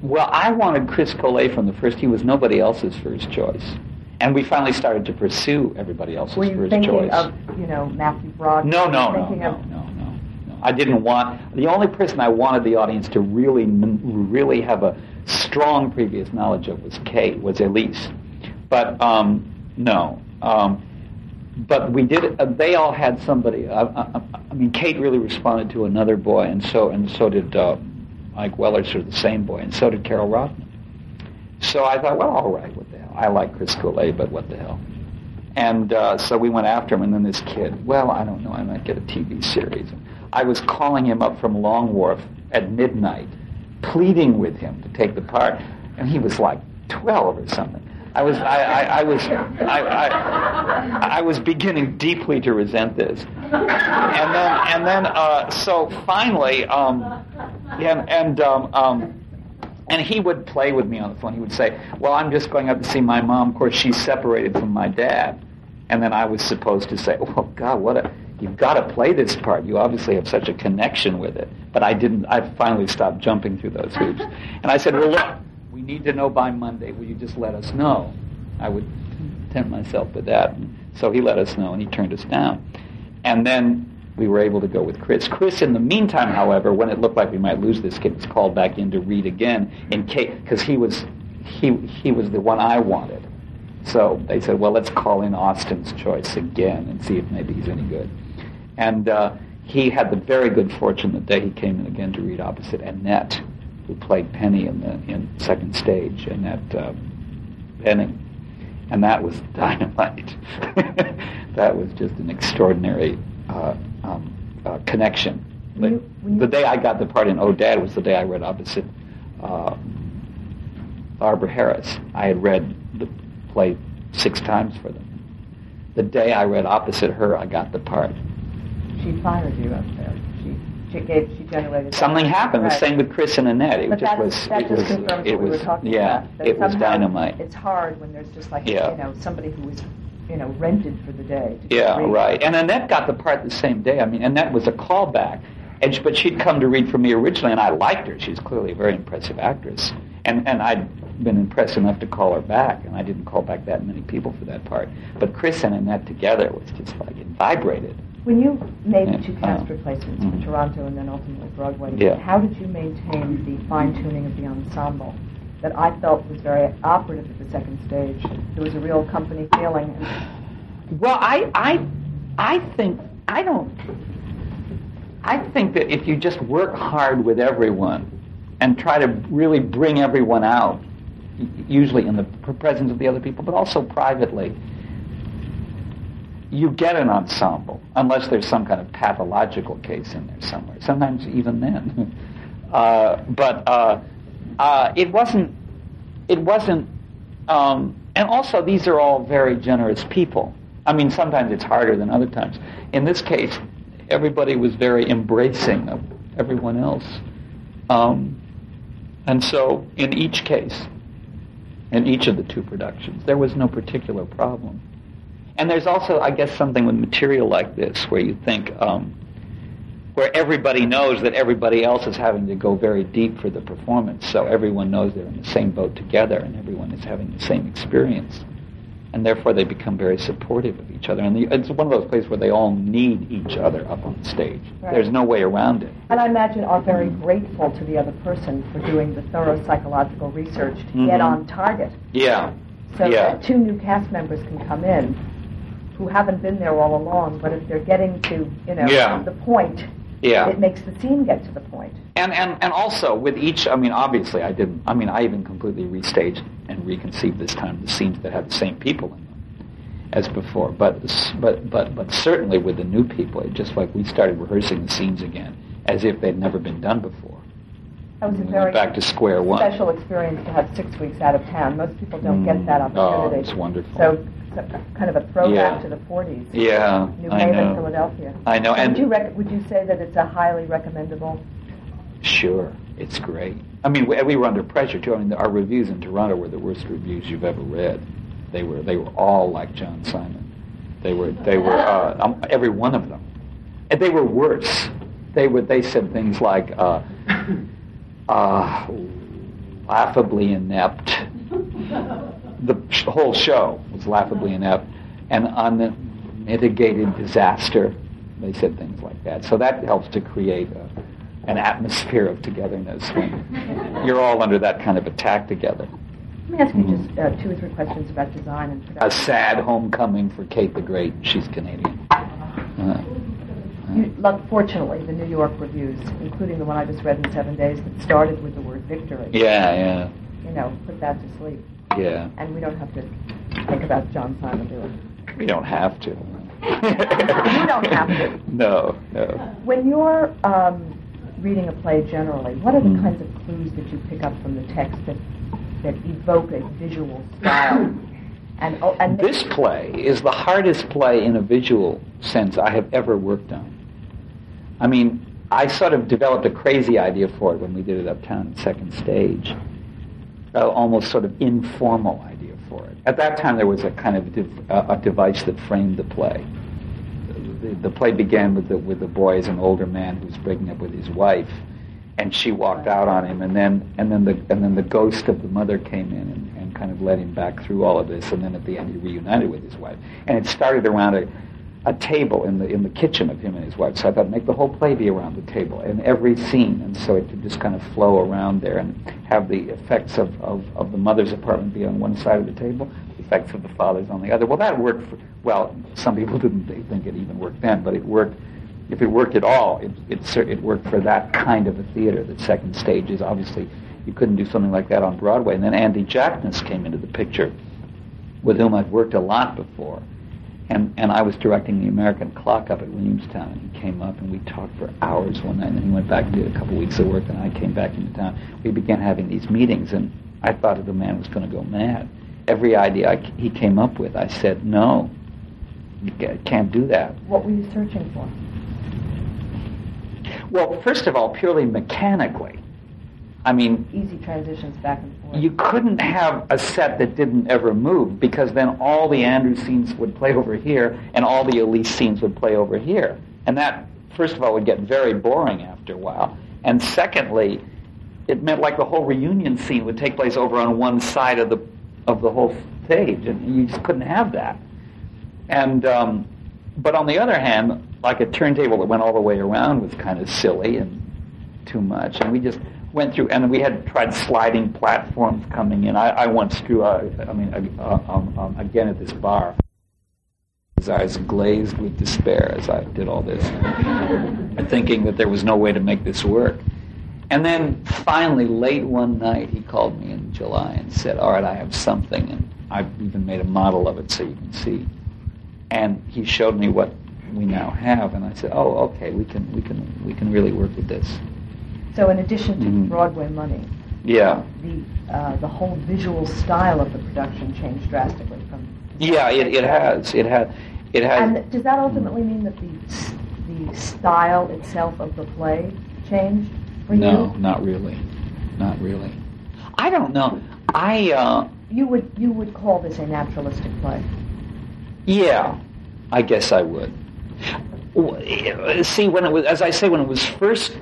Well, I wanted Chris Collet from the first. He was nobody else's first choice, and we finally started to pursue everybody else's Were you first thinking choice. of, you know, Matthew Broad? no, no, no, no, no, no, no. I didn't want the only person I wanted the audience to really, really have a strong previous knowledge of was Kate, was Elise, but um, no. Um, but we did. Uh, they all had somebody. I, I, I mean, Kate really responded to another boy, and so and so did uh, Mike Weller, sort of the same boy, and so did Carole Rothman. So I thought, well, all right, what the hell? I like Chris Collet, but what the hell? And uh, so we went after him, and then this kid, well, I don't know, I might get a TV series. I was calling him up from Long Wharf at midnight, pleading with him to take the part, and he was like 12 or something. I was, I, I, I was, I, I, I was beginning deeply to resent this, and then, and then, uh, so finally, um, and and um, um, and he would play with me on the phone. He would say, "Well, I'm just going up to see my mom. Of course, she's separated from my dad." And then I was supposed to say, "Oh God, what a you've got to play this part. You obviously have such a connection with it." But I didn't. I finally stopped jumping through those hoops, and I said, "Well, look, we need to know by Monday. Will you just let us know?" I would tempt myself with that. And so he let us know, and he turned us down. And then we were able to go with Chris. Chris, in the meantime, however, when it looked like we might lose this kid, was called back in to read again in case because he was he he was the one I wanted. So they said, well, let's call in Austin's choice again and see if maybe he's any good. And uh, he had the very good fortune that day he came in again to read opposite Annette, who played Penny in the in second stage, Annette uh, Bening. and that was dynamite. that was just an extraordinary uh, um, uh, connection. You- you- the day I got the part in Oh Dad was the day I read opposite uh, Barbara Harris. I had read the play six times for them. The day I read opposite her, I got the part. She fired you up there. She she gave she generated. Something happened. The same with Chris and Annette. It But just was. that it just was. confirms it what we were talking yeah. about. it was dynamite. It's hard when there's just like Yeah. you know somebody who was you know rented for the day. Yeah, right. And Annette got the part the same day. I mean, Annette was a callback, and but she'd come to read for me originally, and I liked her. She's clearly a very impressive actress, and and I'd been impressed enough to call her back, and I didn't call back that many people for that part. But Chris and Annette together was just like it vibrated. When you made the two cast replacements mhm. for Toronto and then ultimately Broadway, Yeah. how did you maintain the fine tuning of the ensemble that I felt was very operative at the second stage? There was a real company feeling. Well, I, I, I think I don't. I think that if you just work hard with everyone and try to really bring everyone out, usually in the presence of the other people, but also privately, you get an ensemble, unless there's some kind of pathological case in there somewhere. Sometimes even then. uh, but uh, uh, it wasn't. It wasn't. Um, and also, these are all very generous people. I mean, sometimes it's harder than other times. In this case, everybody was very embracing of everyone else. Um, and so, in each case, in each of the two productions, there was no particular problem. And there's also, I guess, something with material like this where you think, um, where everybody knows that everybody else is having to go very deep for the performance, so everyone knows they're in the same boat together and everyone is having the same experience. And therefore, they become very supportive of each other. And the, it's one of those places where they all need each other up on stage. Right. There's no way around it. And I imagine are very grateful to the other person for doing the thorough psychological research to get Mhm. on target. Yeah. So Yeah. that two new cast members can come in who haven't been there all along, but if they're getting to, you know, Yeah. the point, Yeah. it makes the scene get to the point. And, and, and also with each, I mean, obviously I didn't, I mean, I even completely restaged and reconceived this time the scenes that had the same people in them as before. But, but, but, but certainly with the new people, it just like we started rehearsing the scenes again as if they'd never been done before. That was a We very back to square one. special experience to have six weeks out of town. Most people don't get that Mm. Oh, opportunity. it's wonderful. So kind of a throwback Yeah. to the 40s. Yeah, New I Haven, know. Philadelphia. I know, and- would you rec- would you say that it's a highly recommendable? Sure, it's great. I mean, we, we were under pressure too. I mean, our reviews in Toronto were the worst reviews you've ever read. They were they were all like John Simon. They were they were uh, um, every one of them, and they were worse. They were they said things like uh, uh, laughably inept. The whole show was laughably inept and unmitigated disaster. They said things like that. So that helps to create a, an atmosphere of togetherness when you're all under that kind of attack together. Let me ask you just uh, two or three questions about design and A sad homecoming for Kate the Great. She's Canadian. Uh, look, fortunately, the New York reviews, including the one I just read in seven days, that started with the word victory. Yeah, yeah, You know, put that to sleep, yeah, and we don't have to think about John Simon doing. It. We don't have to. You don't have to. No, no. When you're um, reading a play generally, what are the Mm. kinds of clues that you pick up from the text that that evoke a visual style? And oh, and This play is the hardest play in a visual sense I have ever worked on. I mean, I sort of developed a crazy idea for it when we did it uptown second stage. Uh, almost sort of informal idea for it. At that time, there was a kind of dev- uh, a device that framed the play. The, the play began with the, with the boy as an older man who's breaking up with his wife, and she walked out on him, and then and then the and then the ghost of the mother came in and, and kind of led him back through all of this, and then at the end he reunited with his wife, and it started around a a table in the in the kitchen of him and his wife. So I thought make the whole play be around the table and every scene, and so it could just kind of flow around there and have the effects of, of, of the mother's apartment be on one side of the table, the effects of the father's on the other. Well, that worked. For, well, some people didn't think it even worked then, but it worked. If it worked at all, it it, it worked for that kind of a theater. That second stage is obviously you couldn't do something like that on Broadway. And then Andy Jackness came into the picture with whom I'd worked a lot before. And, and I was directing the American Clock up at Williamstown, and he came up and we talked for hours one night. And then he went back and did a couple weeks of work, and I came back into town. We began having these meetings, and I thought the man was going to go mad. Every idea I, he came up with, I said, no, you can't do that. What were you searching for? Well, first of all, purely mechanically. I mean, easy transitions back and forth. You couldn't have a set that didn't ever move because then all the Andrew scenes would play over here and all the Elise scenes would play over here. And that, first of all, would get very boring after a while. And secondly, it meant like the whole reunion scene would take place over on one side of the of the whole stage, and you just couldn't have that. And um, but on the other hand, like a turntable that went all the way around was kind of silly and too much, and we just went through, and we had tried sliding platforms coming in. I, I once uh, I mean, um, um, again at this bar. His eyes glazed with despair as I did all this, thinking that there was no way to make this work. And then finally, late one night, he called me in July and said, All right, I have something. And I've even made a model of it so you can see. And he showed me what we now have, and I said, "Oh, okay, we can, we can, we can really work with this." So, in addition to mm-hmm. Broadway money, yeah, the uh, the whole visual style of the production changed drastically from. Yeah, it, it has. It had. It has. And does that ultimately mean that the the style itself of the play changed for no, you? No, not really. Not really. I don't know. I. Uh, you would you would call this a naturalistic play? Yeah, I guess I would. See, when it was, as I say, when it was first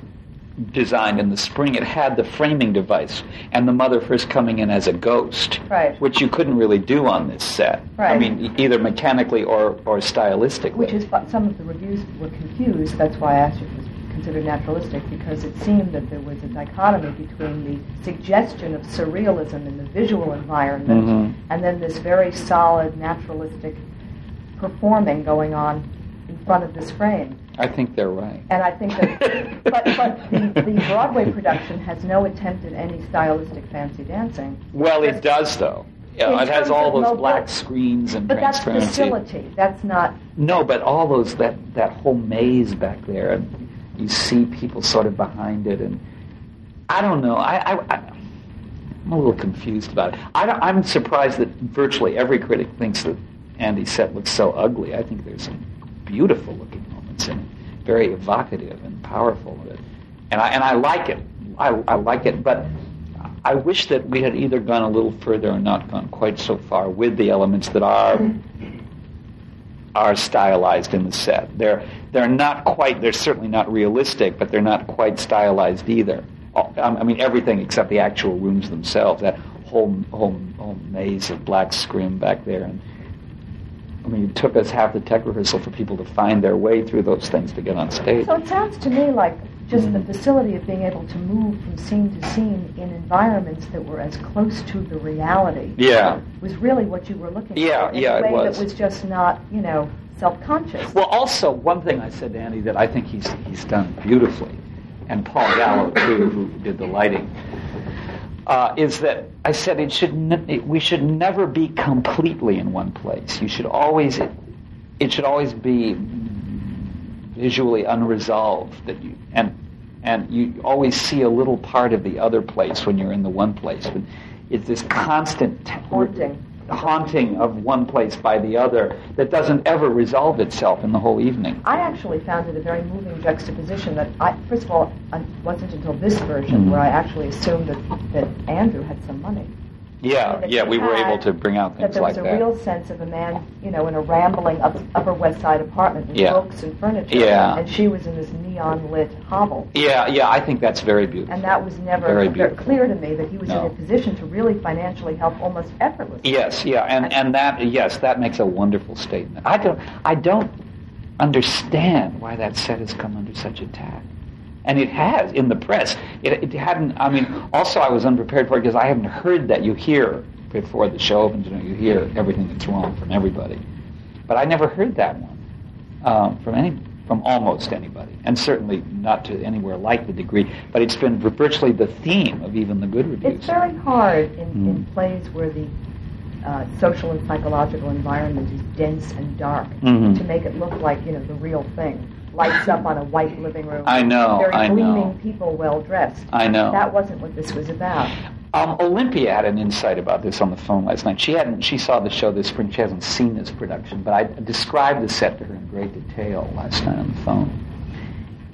designed in the spring, it had the framing device and the mother first coming in as a ghost, right. which you couldn't really do on this set. Right. I mean, either mechanically or, or stylistically. Which is some of the reviews were confused. That's why I asked you if it was considered naturalistic, because it seemed that there was a dichotomy between the suggestion of surrealism in the visual environment mm-hmm. and then this very solid naturalistic performing going on in front of this frame. I think they're right. And I think that, but, but the, the Broadway production has no attempt at any stylistic fancy dancing. Well, it does, though. Yeah, it has all those mobile, black screens and but transparency. that's facility. That's not. No, but all those that that whole maze back there, and you see people sort of behind it, and I don't know. I, I, I am a little confused about it. I am surprised that virtually every critic thinks that Andy's set looks so ugly. I think there's some beautiful looking moments in it, very evocative and powerful. And I and I like it. I, I like it, but I wish that we had either gone a little further or not gone quite so far with the elements that are are stylized in the set. They're they're not quite. They're certainly not realistic, but they're not quite stylized either. I mean, everything except the actual rooms themselves. That whole whole, whole maze of black scrim back there, and I mean, it took us half the tech rehearsal for people to find their way through those things to get on stage. So it sounds to me like just mm-hmm. the facility of being able to move from scene to scene in environments that were as close to the reality. Yeah. Was really what you were looking yeah, for. In yeah, a way it was. that was just not, you know, self-conscious. Well, also one thing I said to Andy that I think he's he's done beautifully, and Paul Gallo too, who did the lighting uh, is that I said it should it, we should never be completely in one place. You should always it, it should always be visually unresolved that you and and you always see a little part of the other place when you're in the one place. But it's this constant haunting haunting of one place by the other that doesn't ever resolve itself in the whole evening. I actually found it a very moving juxtaposition that I, first of all, it wasn't until this version mm-hmm. where I actually assumed that, that Andrew had some money. Yeah, yeah, we were able to bring out things like that. There was a real sense of a man, you know, in a rambling up, Upper West Side apartment with yeah. books and furniture. Yeah. And she was in this neon lit hovel. Yeah, yeah, I think that's very beautiful. And that was never very very clear to me that he was no. in a position to really financially help almost effortlessly. Yes, yeah, and, and that yes, that makes a wonderful statement. I don't I don't understand why that set has come under such attack and it has in the press. It, it, hadn't. I mean, also I was unprepared for it because I haven't heard that. You hear before the show opens, you know, you hear everything that's wrong from everybody, but I never heard that one um, from any, from almost anybody, and certainly not to anywhere like the degree. But it's been virtually the theme of even the good reviews. It's very hard in, mm. in plays where the uh, social and psychological environment is dense and dark Mhm. to make it look like you know the real thing. Lights up on a white living room. I know, Very I know. gleaming people, well dressed. I know. That wasn't what this was about. Um, Olympia had an insight about this on the phone last night. She hadn't. She saw the show this spring. She hasn't seen this production, but I described the set to her in great detail last night on the phone.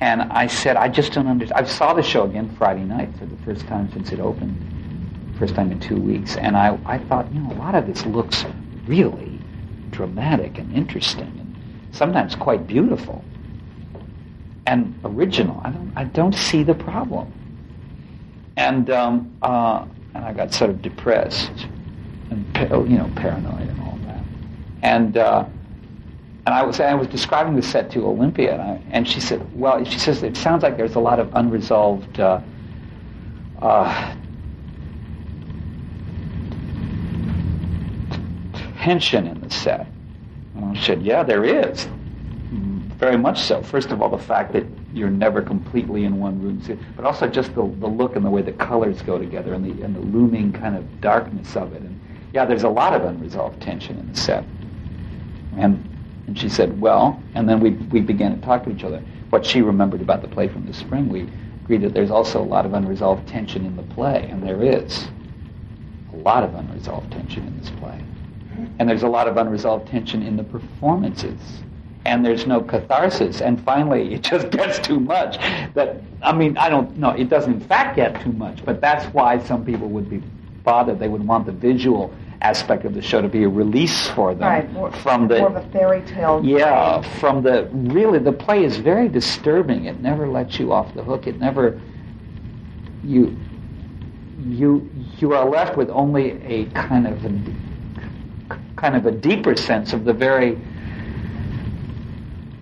And I said, I just don't understand. I saw the show again Friday night for the first time since it opened, first time in two weeks. And I, I thought, you know, a lot of this looks really dramatic and interesting, and sometimes quite beautiful and original. I don't, I don't see the problem and um, uh, and I got sort of depressed and you know paranoid and all that. And uh, and I was I was describing the set to Olympia, and, I, and she said, well, she says it sounds like there's a lot of unresolved. Uh, uh, tension in the set. And I said, yeah, there is. Very much so. First of all, the fact that you're never completely in one room, but also just the, the look and the way the colors go together and the, and the looming kind of darkness of it. And yeah, there's a lot of unresolved tension in the set. And, and she said, well, and then we, we began to talk to each other. What she remembered about the play from the spring, we agreed that there's also a lot of unresolved tension in the play, and there is a lot of unresolved tension in this play. And there's a lot of unresolved tension in the performances and there's no catharsis. And finally, it just gets too much. That I mean, I don't know. It doesn't in fact get too much, but that's why some people would be bothered. They would want the visual aspect of the show to be a release for them Right, more, from the more of a fairy tale. yeah from the really the play is very disturbing. It never lets you off the hook. It never you you you are left with only a kind of a kind of a deeper sense of the very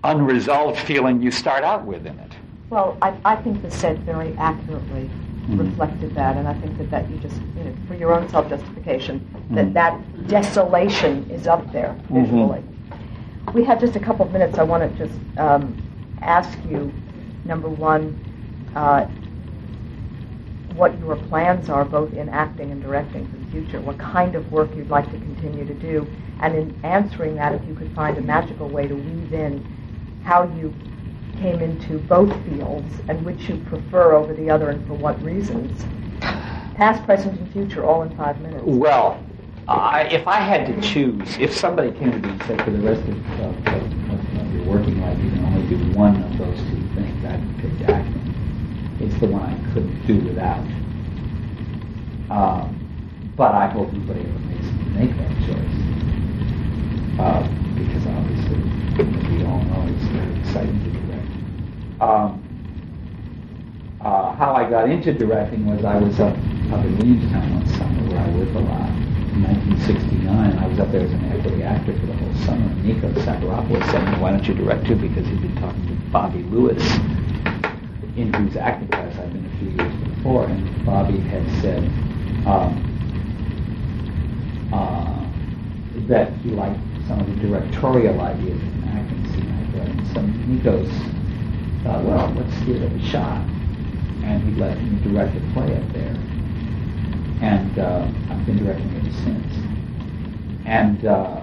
unresolved feeling you start out with in it. Well, I, I think the set very accurately Mhm. reflected that, and I think that, that you just, you know, for your own self-justification, Mhm. that that desolation is up there Mhm. We have just a couple of minutes. I want to just um, ask you, number one, uh, what your plans are, both in acting and directing for the future. What kind of work you'd like to continue to do, and in answering that, if you could find a magical way to weave in how you came into both fields and which you prefer over the other and for what reasons. Past, present, and future, all in five minutes. Well, I, if I had to choose, if somebody came to me and said for the rest of, of your working life you can only do one of those two things, I'd pick acting. It's the one I couldn't do without. Um, but I hope nobody ever makes me make that choice. Uh, because obviously, we all know, it's very exciting to direct. Um, uh, how I got into directing was I was up, up in Williamstown one summer where I worked a lot. In 1969, I was up there as an equity actor for the whole summer. And Nikos Psacharopoulos said, why don't you direct too? Because he'd been talking to Bobby Lewis, in whose acting class I'd been a few years before. And Bobby had said um, uh, that he liked some of the directorial ideas in acting scene I'd read. And so Nikos thought, well, let's give it a shot. And he let me direct a play up there. And uh, I've been directing ever since. And, uh,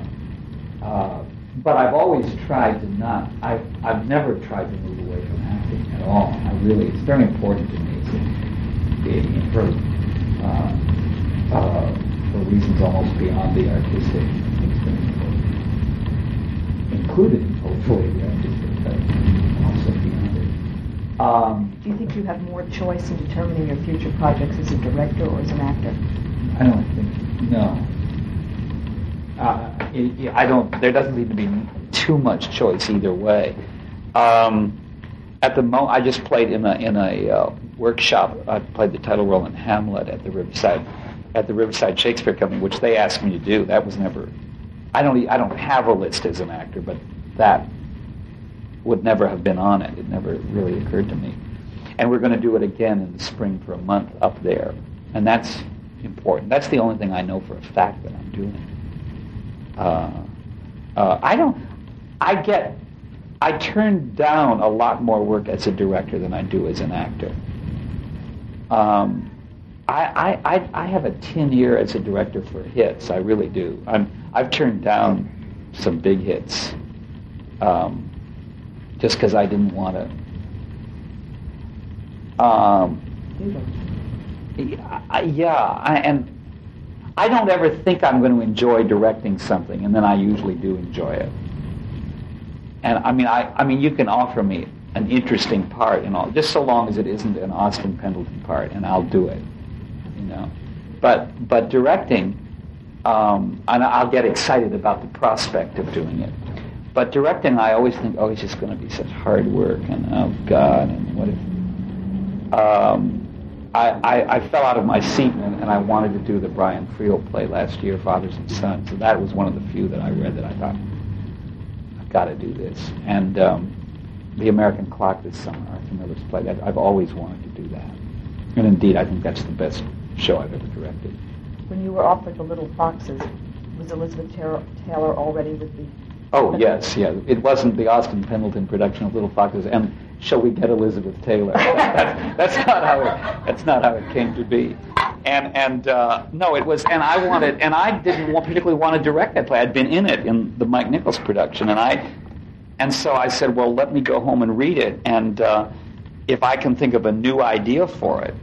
uh, but I've always tried to not, I've, I've never tried to move away from acting at all. I really, it's very important to me. It's, it, for, uh, uh, for reasons almost beyond the artistic. It's. Included, hopefully, the artistic, but also beyond it. Um, Do you think you have more choice in determining your future projects as a director or as an actor? I don't think no. Uh, it, it- I don't. There doesn't seem to be too much choice either way. Um, at the moment, I just played in a in a uh, workshop. I played the title role in Hamlet at the Riverside at the Riverside Shakespeare Company, which they asked me to do. That was never. I don't. I don't have a list as an actor, but that would never have been on it. It never really occurred to me. And we're going to do it again in the spring for a month up there, and that's important. That's the only thing I know for a fact that I'm doing. Uh, uh, I don't. I get. I turn down a lot more work as a director than I do as an actor. Um, I, I, I have a tin ear as a director for hits. I really do. I'm, I've turned down some big hits um, just because I didn't want to. Um, yeah, yeah I, and I don't ever think I'm going to enjoy directing something, and then I usually do enjoy it. And I mean, I, I mean, you can offer me an interesting part and all, just so long as it isn't an Austin Pendleton part, and I'll do it. You know, but but directing, um, and I'll get excited about the prospect of doing it. But directing, I always think, oh, it's just going to be such hard work, and oh God, and what if? Um, I, I, fell out of my seat and, and, I wanted to do the Brian Friel play last year, Fathers and Sons. So that was one of the few that I read that I thought, I've got to do this. And um, The American Clock this summer, Arthur Miller's play, I've always wanted to do that. And indeed, I think that's the best show I've ever directed. When you were offered The Little Foxes, was Elizabeth Taylor already with the Oh yes, yeah. It wasn't the Austin Pendleton production of Little Foxes, and shall we get Elizabeth Taylor? that's, that's, not how it. That's not how it came to be. And and uh, no, it was. And I wanted, and I didn't want, particularly want to direct that play. I'd been in it in the Mike Nichols production, and I, and so I said, well, let me go home and read it, and uh, if I can think of a new idea for it,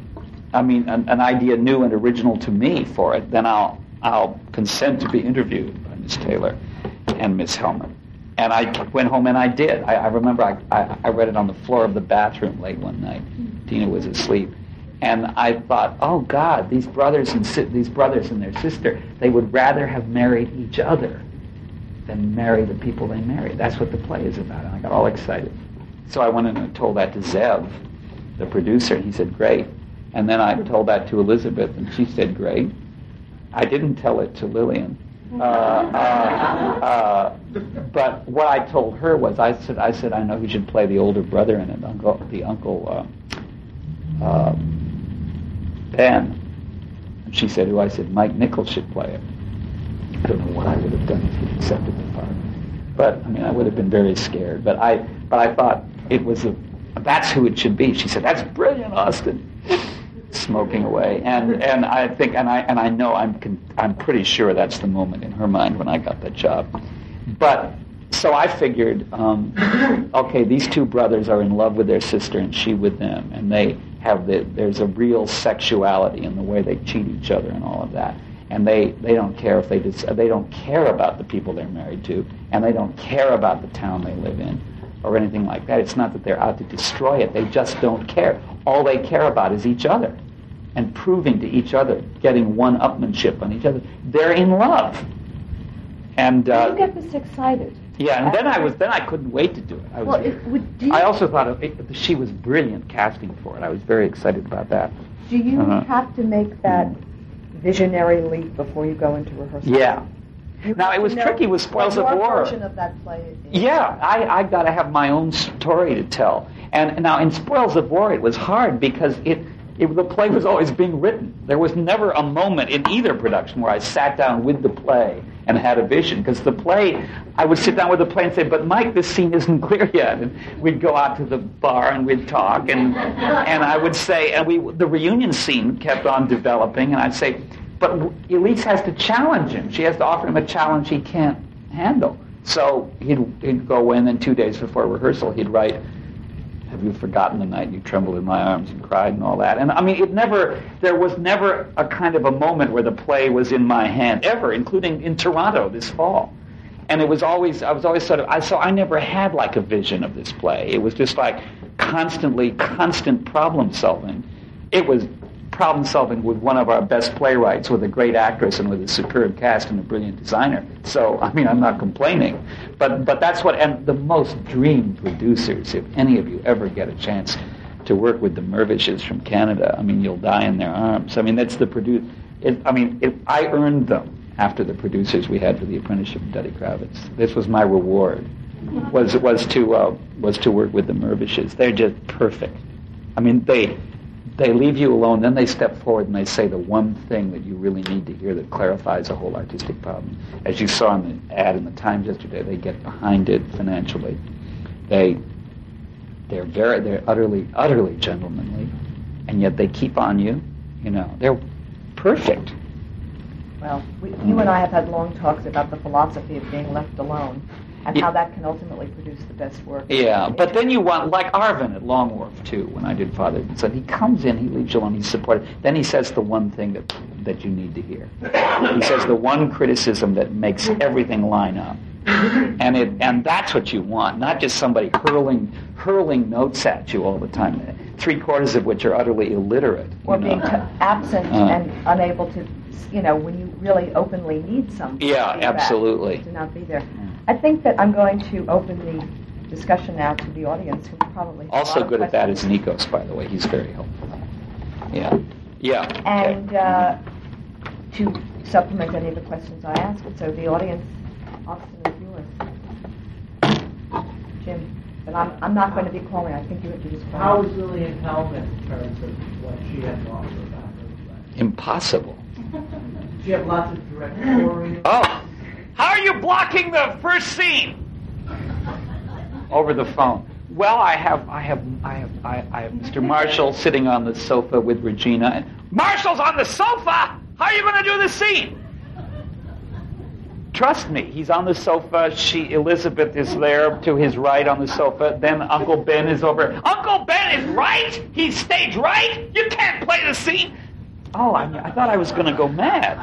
I mean, an, an idea new and original to me for it, then I'll I'll consent to be interviewed by Miss Taylor and Miss Hellman. And I went home and I did. I, I remember I, I, I, read it on the floor of the bathroom late one night. Dina was asleep. And I thought, oh God, these brothers and si- these brothers and their sister, they would rather have married each other than marry the people they married. That's what the play is about. And I got all excited. So I went and told that to Zev, the producer, and he said, great. And then I told that to Elizabeth, and she said, great. I didn't tell it to Lillian. Uh, uh, uh, but what I told her was, I said, I said, I know he should play the older brother in it, uncle, the uncle uh, uh, Ben. And she said, who? I said, Mike Nichols should play it. I don't know what I would have done if he accepted the part. But I mean, I would have been very scared. But I, but I thought it was a, that's who it should be. She said, that's brilliant, Austin smoking away. And and I think and I and I know I'm con- I'm pretty sure that's the moment in her mind when I got that job. But so I figured, um, okay, these two brothers are in love with their sister and she with them, and they have the there's a real sexuality in the way they cheat each other and all of that. And they, they don't care if they dis- they don't care about the people they're married to, and they don't care about the town they live in, or anything like that. It's not that they're out to destroy it; they just don't care. All they care about is each other and proving to each other, getting one-upmanship on each other. They're in love. And uh, you get this excited. Yeah, and then I was then I couldn't wait to do it. I, was, well, it, would, I also thought of it, she was brilliant casting for it. I was very excited about that. Do you uh-huh. have to make that visionary leap before you go into rehearsal? Yeah. You now it was tricky with Spoils of War. Of that play yeah, I I got to have my own story to tell. And now in Spoils of War, it was hard because it it, the play was always being written. There was never a moment in either production where I sat down with the play and had a vision. Because the play, I would sit down with the play and say, "But Mike, this scene isn't clear yet." And we'd go out to the bar and we'd talk, and and I would say, and we the reunion scene kept on developing, and I'd say, "But Elise has to challenge him. She has to offer him a challenge he can't handle." So he'd, he'd go in, and two days before rehearsal, he'd write have you forgotten the night you trembled in my arms and cried and all that? And I mean, it never, there was never a kind of a moment where the play was in my hand, ever, including in Toronto this fall. And it was always, I was always sort of, I, so I never had like a vision of this play. It was just like constantly, constant problem solving. It was problem solving with one of our best playwrights, with a great actress, and with a superb cast and a brilliant designer. So, I mean, I'm not complaining. But, but that's what, and the most dream producers, if any of you ever get a chance to work with the Mirvishes from Canada, I mean, you'll die in their arms. I mean, that's the produce. I mean, it, I earned them after the producers we had for The Apprenticeship of Duddy Kravitz. This was my reward. Was was to uh, was to work with the Mirvishes. They're just perfect. I mean, they they leave you alone, then they step forward and they say the one thing that you really need to hear that clarifies a whole artistic problem. As you saw in the ad in the Times yesterday, they get behind it financially. They they're very they're utterly utterly gentlemanly, and yet they keep on you, You know, they're perfect. Well, we, you and I have had long talks about the philosophy of being left alone and how that can ultimately produce the best work. Yeah, but then you want, like Arvin at Long Wharf, too, when I did Father and Son, he comes in, he leaves you alone, he's supportive. Then he says the one thing that, that you need to hear. He says the one criticism that makes everything line up. And it and that's what you want, not just somebody hurling hurling notes at you all the time, three quarters of which are utterly illiterate. Or being t- absent Uh. and unable to, you know, when you really openly need something. Yeah, absolutely. to not be there. I think that I'm going to open the discussion now to the audience, who probably have a Also lot of good at that is. Nikos, by the way. He's very helpful. Yeah. Yeah. okay. And uh, to supplement any of the questions I ask, so the audience, Austin is yours. Jim, but I'm, I'm not going to be calling. I think you have to just call. How was Lillian Hellman in terms of what she had to offer about her Impossible. play? She had lots of directorial. Oh, how are you blocking the first scene? Over the phone. Well, I have, I have, I have, I, I have Mr. Marshall sitting on the sofa with Regina, and Marshall's on the sofa. How are you going to do the scene? Trust me, he's on the sofa. She, Elizabeth, is there to his right on the sofa. Then Uncle Ben is over. Uncle Ben is right. He's stage right. You can't play the scene. Oh, I, I thought I was going to go mad.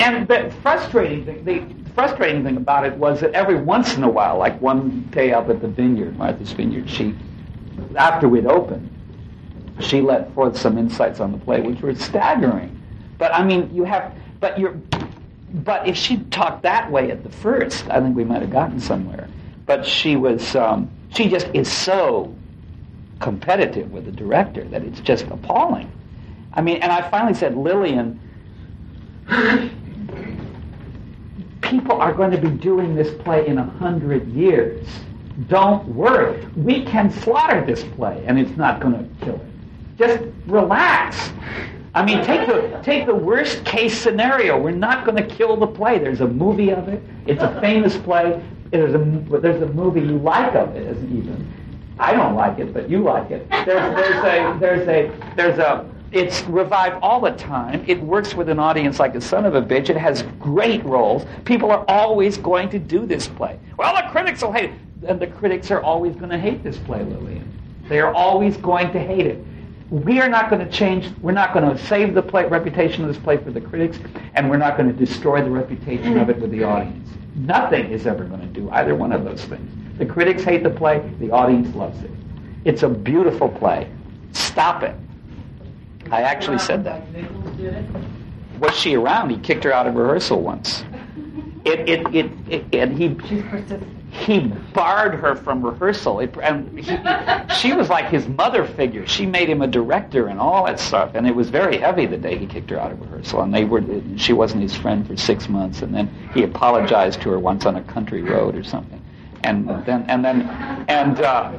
And the frustrating thing, the frustrating thing about it was that every once in a while, like one day up at the vineyard, Martha's Vineyard, she, after we'd opened, she let forth some insights on the play, which were staggering. But I mean, you have, but you're, but if she talked that way at the first, I think we might have gotten somewhere. But she was, um, she just is so competitive with the director that it's just appalling. I mean, and I finally said, Lillian, people are going to be doing this play in a hundred years. Don't worry. We can slaughter this play, and it's not going to kill it. Just relax. I mean, take the take the worst case scenario. We're not going to kill the play. There's a movie of it. It's a famous play. There's a there's a movie you like of it, even. I don't like it, but you like it. There's there's a there's a there's a it's revived all the time. It works with an audience like a son of a bitch. It has great roles. People are always going to do this play. Well, the critics will hate it. And the critics are always going to hate this play, Lillian. They are always going to hate it. We are not going to change, we're not going to save the play, reputation of this play for the critics, and we're not going to destroy the reputation of it with the audience. Nothing is ever going to do either one of those things. The critics hate the play, the audience loves it. It's a beautiful play. Stop it. I actually said that. Was she around? He kicked her out of rehearsal once. It, it, it, it and he, he barred her from rehearsal. It, and he, she was like his mother figure. She made him a director and all that stuff. And it was very heavy the day he kicked her out of rehearsal. And they were, she wasn't his friend for six months. And then he apologized to her once on a country road or something. And then, and then, and, uh,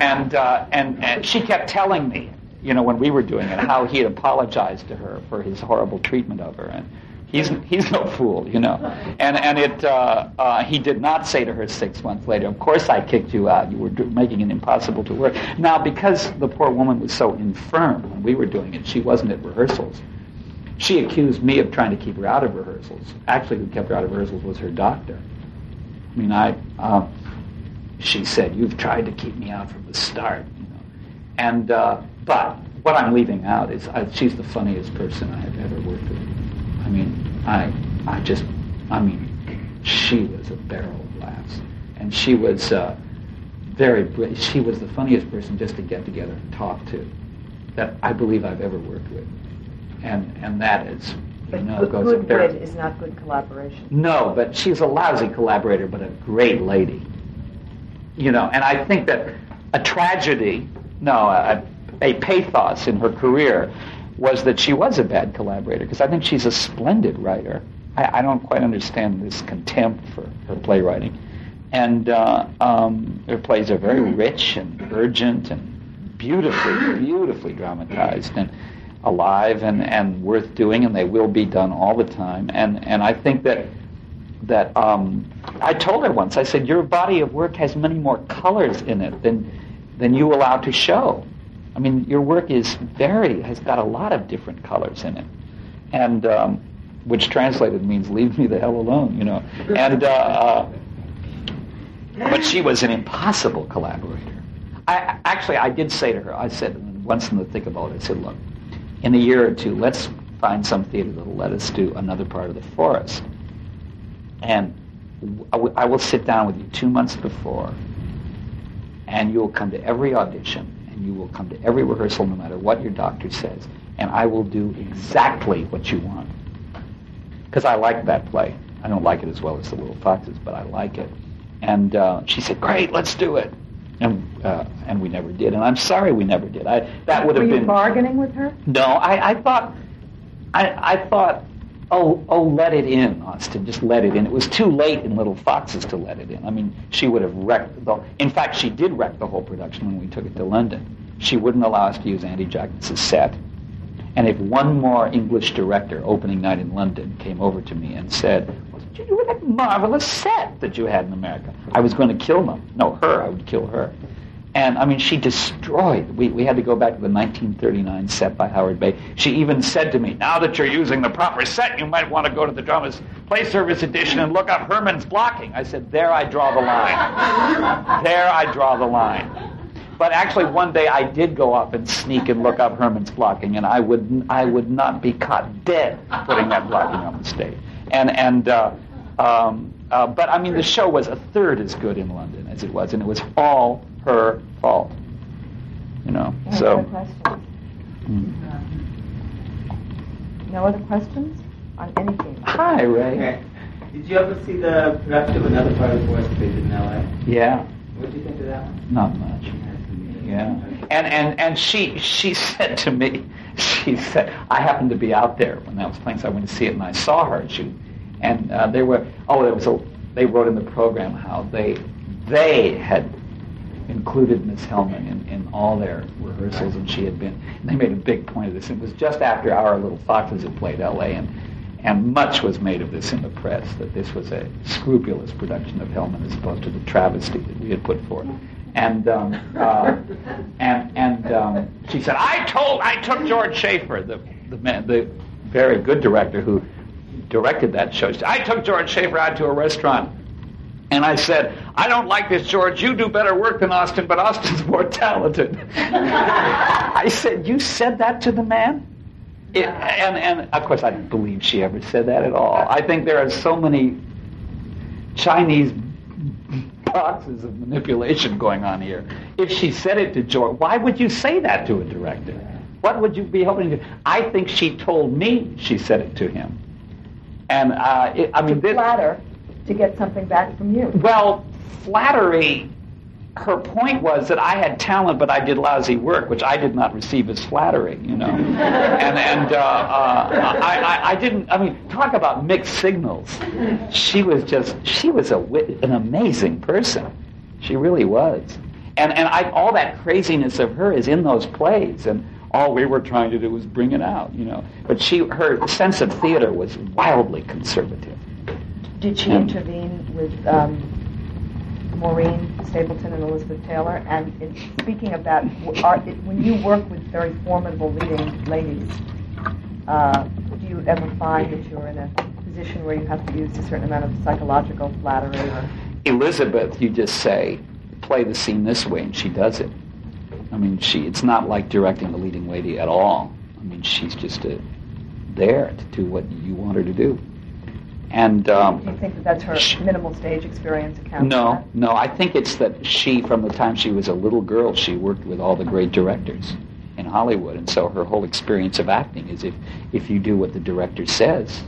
and, uh, and, and she kept telling me, you know, when we were doing it, how he had apologized to her for his horrible treatment of her. And he's he's no fool, you know. And and it uh, uh, he did not say to her six months later, "Of course I kicked you out. You were do- making it impossible to work." Now, because the poor woman was so infirm when we were doing it, she wasn't at rehearsals. She accused me of trying to keep her out of rehearsals. Actually, who kept her out of rehearsals was her doctor. I mean, I. Uh, she said, "You've tried to keep me out from the start," you know. And uh, but what I'm leaving out is I, she's the funniest person I have ever worked with. I mean, I I just I mean, she was a barrel of laughs, and she was uh, very she was the funniest person just to get together and talk to that I believe I've ever worked with, and and that is you But know good, goes good wit is not good collaboration. No, but she's a lousy collaborator, but a great lady. You know, and I think that a tragedy, no, a, a pathos in her career was that she was a bad collaborator, because I think she's a splendid writer. I, I don't quite understand this contempt for her playwriting. And uh, um, her plays are very rich and urgent and beautifully, beautifully dramatized and alive and, and worth doing, and they will be done all the time. And, and I think that that um, I told her once. I said, "Your body of work has many more colors in it than than you allow to show." I mean, your work is very has got a lot of different colors in it, and um, which translated means "leave me the hell alone," you know. And uh, uh, but she was an impossible collaborator. I actually I did say to her, I said once in the thick of all it, I said, look, in a year or two, let's find some theater that'll let us do another part of the forest, and I, w- I will sit down with you two months before, and you will come to every audition, and you will come to every rehearsal, no matter what your doctor says, and I will do exactly what you want. Because I like that play. I don't like it as well as The Little Foxes, but I like it. And uh, she said, "Great, let's do it." And uh, and we never did. And I'm sorry we never did. I that would have Were you been bargaining with her? no. I, I thought I, I thought oh oh let it in, Austin. Just let it in. It was too late in Little Foxes to let it in. I mean, she would have wrecked the. In fact, she did wreck the whole production when we took it to London. She wouldn't allow us to use Andy Jackness's set. And if one more English director, opening night in London, came over to me and said, "What did you do with that marvelous set that you had in America?" I was going to kill them. No, her. I would kill her. And I mean, she destroyed. We, we had to go back to the 1939 set by Howard Bay. She even said to me, "Now that you're using the proper set, you might want to go to the Dramatists Play Service edition and look up Herman's blocking." I said, "There, I draw the line. there, I draw the line." But actually, one day I did go up and sneak and look up Herman's blocking, and I would I would not be caught dead putting that blocking on the stage. And and uh, um, uh, but I mean, the show was a third as good in London as it was, and it was all her fault. You know, Any so. other questions? No other questions on anything? Hi, Ray. Okay. Did you ever see the production of another part of the forest they did in LA? Yeah, What did you think of that one? not much. Yeah, and and and she she said to me, she said, I happened to be out there when that was playing, so I went to see it, and I saw her shoot, and uh, they were oh, there was a they wrote in the program how they they had included Miss Hellman in, in all their rehearsals, and she had been. They made a big point of this. It was just after our little foxes had played L.A. and and much was made of this in the press that this was a scrupulous production of Hellman as opposed to the travesty that we had put forth. And um, uh, and and um, she said, I told, I took George Schaefer, the the man, the very good director who directed that show. Said, I took George Schaefer out to a restaurant and I said, I don't like this, George. You do better work than Austin, but Austin's more talented. I said, You said that to the man? It, and, and of course, I don't believe she ever said that at all. I think there are so many Chinese boxes of manipulation going on here. If she said it to George, why would you say that to a director? What would you be hoping to? I think she told me she said it to him. And uh, it, I mean, to this, flatter to get something back from you. well, flattery. Her point was that I had talent, but I did lousy work, which I did not receive as flattery, you know. and and uh, uh, I, I, I didn't. I mean, talk about mixed signals. She was just. She was a wit, an amazing person. She really was. And and I, all that craziness of her is in those plays, and all we were trying to do was bring it out, you know. But she, her sense of theater was wildly conservative. Did she intervene with um, Maureen Stapleton and Elizabeth Taylor? And in, speaking of that, are, it, when you work with very formidable leading ladies, uh, do you ever find that you're in a position where you have to use a certain amount of psychological flattery? Or, Elizabeth, you just say, play the scene this way, and she does it. I mean, she. It's not like directing a leading lady at all. I mean, she's just a, there to do what you want her to do. And do you um, think that that's her Sh- minimal stage experience accounts no, no, I think it's that she, from the time she was a little girl, she worked with all the great directors in Hollywood, and so her whole experience of acting is if if you do what the director says,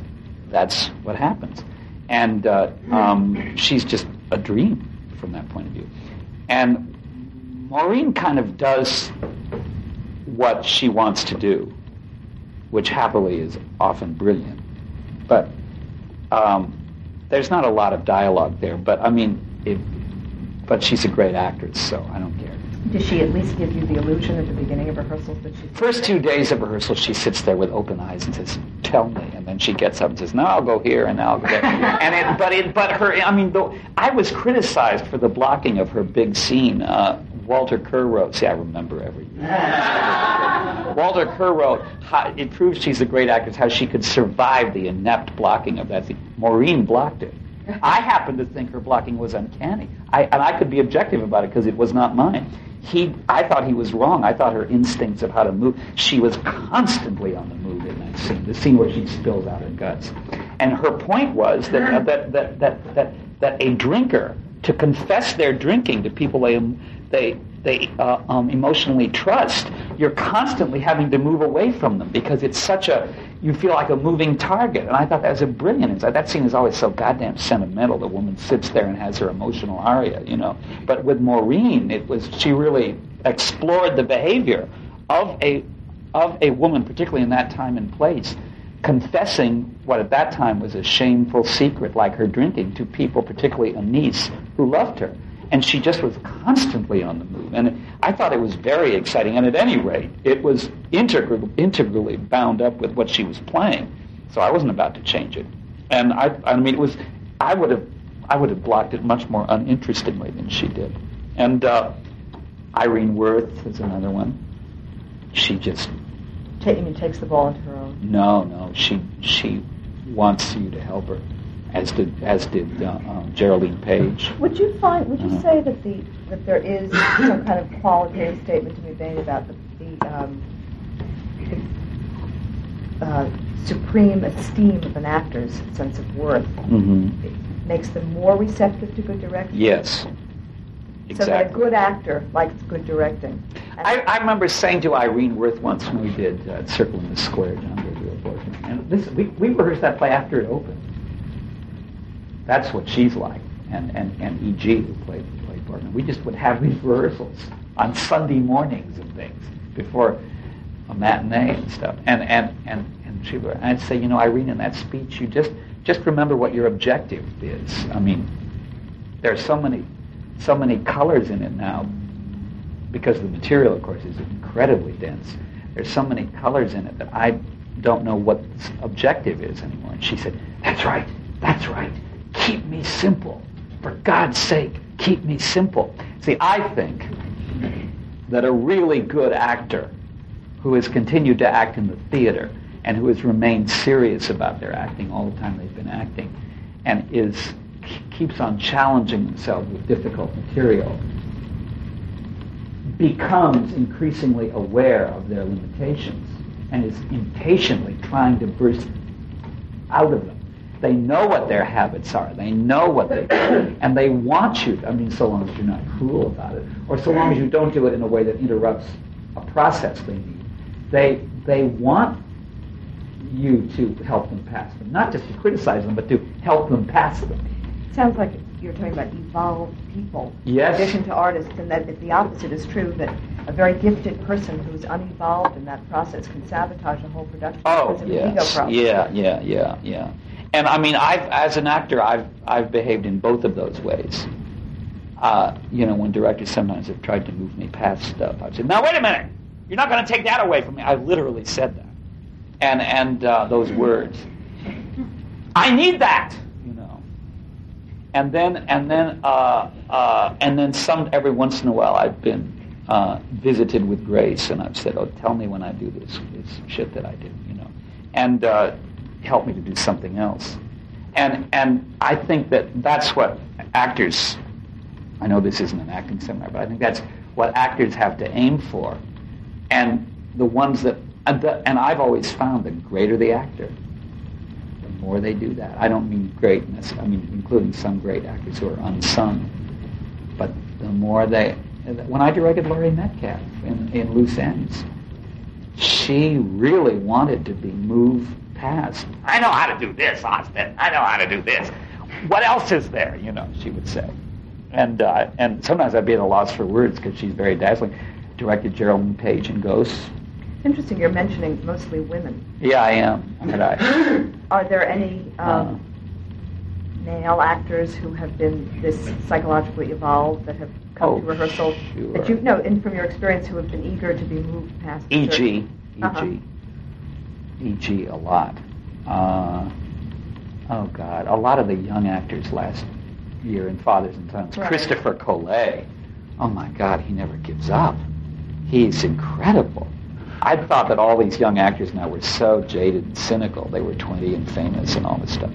that's what happens. And uh, um, she's just a dream from that point of view. And Maureen kind of does what she wants to do, which happily is often brilliant. But um, there's not a lot of dialogue there. But I mean, it, but she's a great actress, so I don't care. Does she at least give you the illusion at the beginning of rehearsals that she's First two days of rehearsal, she sits there with open eyes and says, "Tell me," and then she gets up and says, "Now I'll go here and now I'll go there." and it, but it, but her, I mean, though I was criticized for the blocking of her big scene uh, Walter Kerr wrote. See, I remember every. Walter Kerr wrote. How, it proves she's a great actress how she could survive the inept blocking of that scene. Maureen blocked it. I happen to think her blocking was uncanny. I, and I could be objective about it because it was not mine. He, I thought he was wrong. I thought her instincts of how to move. She was constantly on the move in that scene, the scene where she spills out her guts. And her point was that uh, that, that, that, that that a drinker to confess their drinking to people they they they uh, um, emotionally trust, you're constantly having to move away from them because it's such a you feel like a moving target. And I thought that was a brilliant insight. That scene is always so goddamn sentimental. The woman sits there and has her emotional aria, you know. But with Maureen, it was she really explored the behavior of a of a woman, particularly in that time and place, confessing what at that time was a shameful secret like her drinking to people, particularly a niece who loved her. And she just was constantly on the move. And I thought it was very exciting. And at any rate, it was integral, integrally bound up with what she was playing. So I wasn't about to change it. And I, I mean, it was, I would have, I would have blocked it much more uninterestingly than she did. And uh, Irene Worth is another one. She just Take, you mean takes the ball into her own? no, no. She she wants you to help her, as did as did uh, uh, Geraldine Page. Would you find? Would you Uh-huh. say that the that there is some kind of qualitative statement to be made about the, the, um, the uh, supreme esteem of an actor's sense of worth? hmm It makes them more receptive to good direction. Yes, Exactly. So that a good actor likes good directing. I, I remember saying to Irene Worth once when we did uh, Circle in the Square, John Gabriel and this, we, we rehearsed that play after it opened. That's what she's like, and, and, and E.G., who played, played Borkman. We just would have these rehearsals on Sunday mornings and things before a matinee and stuff. And, and, and, and she would, I'd say, you know, Irene, in that speech, you just, just remember what your objective is. I mean, there are so many, so many colors in it now because the material, of course, is incredibly dense. There's so many colors in it that I don't know what objective is anymore. And she said, "That's right, that's right. Keep me simple. For God's sake, keep me simple." See, I think that a really good actor who has continued to act in the theater and who has remained serious about their acting all the time they've been acting and is keeps on challenging themselves with difficult material becomes increasingly aware of their limitations and is impatiently trying to burst out of them. They know what their habits are. They know what they do. And they want you, I mean, so long as you're not cruel about it, or so long as you don't do it in a way that interrupts a process they need. They, they want you to help them pass them. Not just to criticize them, but to help them pass them. Sounds like you're talking about evolved people Yes. in addition to artists, and that if the opposite is true, that a very gifted person who's unevolved in that process can sabotage the whole production Oh, because of an ego yes. problem. Yeah, yeah, yeah, yeah. And I mean, I've, as an actor, I've, I've behaved in both of those ways. Uh, you know, when directors sometimes have tried to move me past stuff, I've said, now wait a minute, you're not going to take that away from me. I literally said that. And, and uh, those words. I need that, you know. And then, and then, uh, uh, and then some, every once in a while I've been uh, visited with grace and I've said, oh, tell me when I do this, this shit that I did, you know. And uh, help me to do something else. And, and I think that that's what actors, I know this isn't an acting seminar, but I think that's what actors have to aim for. And the ones that, and, the, and I've always found the greater the actor, the more they do that. I don't mean greatness, I mean including some great actors who are unsung. But the more they, when I directed Laurie Metcalf in, in Loose Ends, she really wanted to be moved past. I know how to do this, Austin. I know how to do this. What else is there? You know, she would say. And uh, and sometimes I'd be at a loss for words because she's very dazzling. Directed Geraldine Page in Ghosts. Interesting, you're mentioning mostly women. Yeah, I am. And I, Are there any Uh. um, male actors who have been this psychologically evolved that have come Oh, to rehearsal sure. that you know, and from your experience, who have been eager to be moved past? E.G. E.G. Uh-huh. E.G. a lot. Uh, oh God, a lot of the young actors last year in Fathers and Sons. Right. Christopher Collet oh my God, he never gives up. He's incredible. I thought that all these young actors now were so jaded and cynical. They were 20 and famous and all this stuff.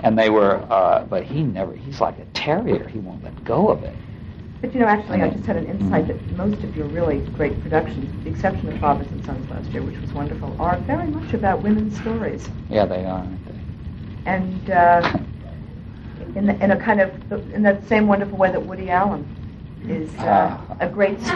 And they were, uh, but he never, he's like a terrier. He won't let go of it. But you know, actually, I just had an insight that most of your really great productions, with the exception of Fathers and Sons last year, which was wonderful, are very much about women's stories. Yeah, they are, aren't they? And uh, in, the, in a kind of, in that same wonderful way that Woody Allen is uh, Ah. a great.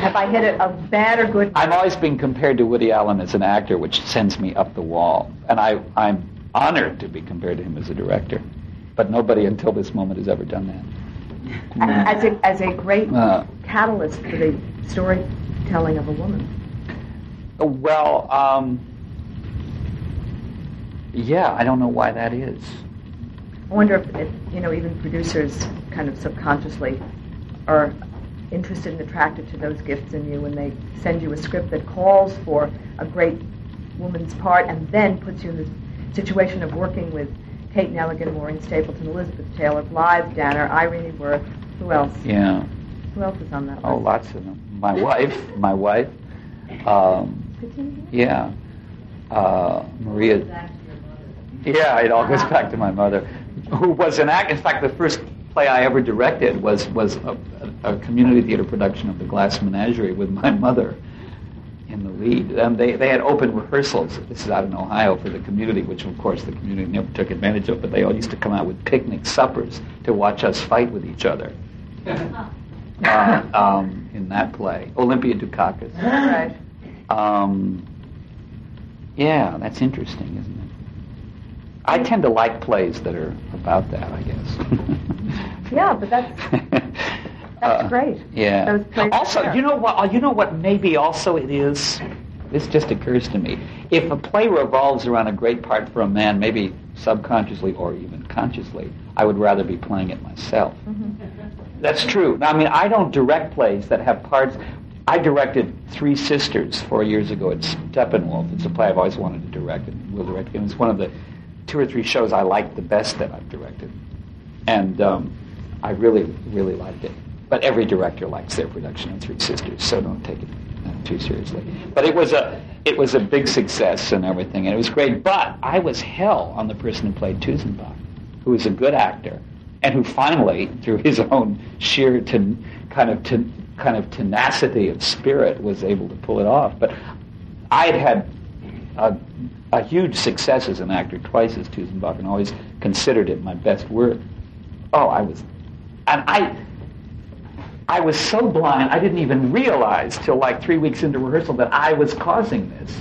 Have I hit a, a bad or good? I'm always being compared to Woody Allen as an actor, which sends me up the wall. And I, I'm honored to be compared to him as a director. But nobody until this moment has ever done that. As a, as a great Uh. catalyst for the storytelling of a woman. Well, um, yeah, I don't know why that is. I wonder if, if you know even producers kind of subconsciously are interested and attracted to those gifts in you when they send you a script that calls for a great woman's part and then puts you in the situation of working with Kate Nelligan, Maureen Stapleton, Elizabeth Taylor, Blythe Danner, Irene Worth. Who else? Yeah. Who else is on that Oh, list? lots of them. My wife, my wife. Um, yeah. Uh, Maria. Yeah, it all goes back to my mother, who was an act. In fact, the first play I ever directed was was a, a, community theater production of The Glass Menagerie with my mother lead. And they, they had open rehearsals. This is out in Ohio for the community, which of course the community never took advantage of. But they all used to come out with picnic suppers to watch us fight with each other. Uh, um, in that play, Olympia Dukakis. Right. Um, yeah, that's interesting, isn't it? I tend to like plays that are about that, I guess. Yeah, but that's that's Uh, great. Yeah. Also, you know what? uh, You know what? Maybe also it is. This just occurs to me. If a play revolves around a great part for a man, maybe subconsciously or even consciously, I would rather be playing it myself. That's true. Now, I mean, I don't direct plays that have parts. I directed Three Sisters four years ago at Steppenwolf. It's a play I've always wanted to direct and will direct. And it's one of the two or three shows I like the best that I've directed. And um, I really, really liked it. But every director likes their production of Three Sisters, so don't take it uh, too seriously. But it was a it was a big success and everything, and it was great. But I was hell on the person who played Tusenbach, who was a good actor, and who finally, through his own sheer ten, kind of ten, kind of tenacity of spirit, was able to pull it off. But I had had a, a huge success as an actor twice as Tusenbach, and always considered it my best work. Oh, I was, and I. I was so blind, I didn't even realize till like three weeks into rehearsal that I was causing this.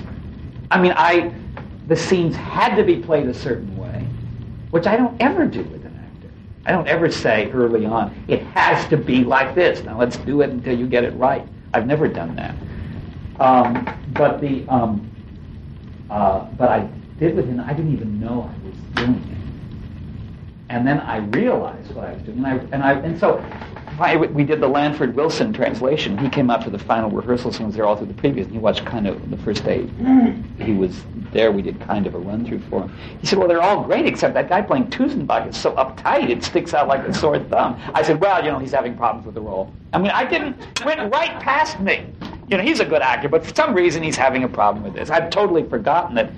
I mean, I, the scenes had to be played a certain way, which I don't ever do with an actor. I don't ever say early on, it has to be like this. Now let's do it until you get it right. I've never done that. Um, but the, um, uh, but I did with him. I didn't even know I was doing it. And then I realized what I was doing, and I and I and so I, we did the Lanford Wilson translation. He came out for the final rehearsals and was there all through the previews. And he watched kind of the first day he was there. We did kind of a run through for him. He said, "Well, they're all great except that guy playing Tusenbach is so uptight; it sticks out like a sore thumb." I said, "Well, you know, he's having problems with the role." I mean, I didn't went right past me. You know, he's a good actor, but for some reason he's having a problem with this. I'd totally forgotten that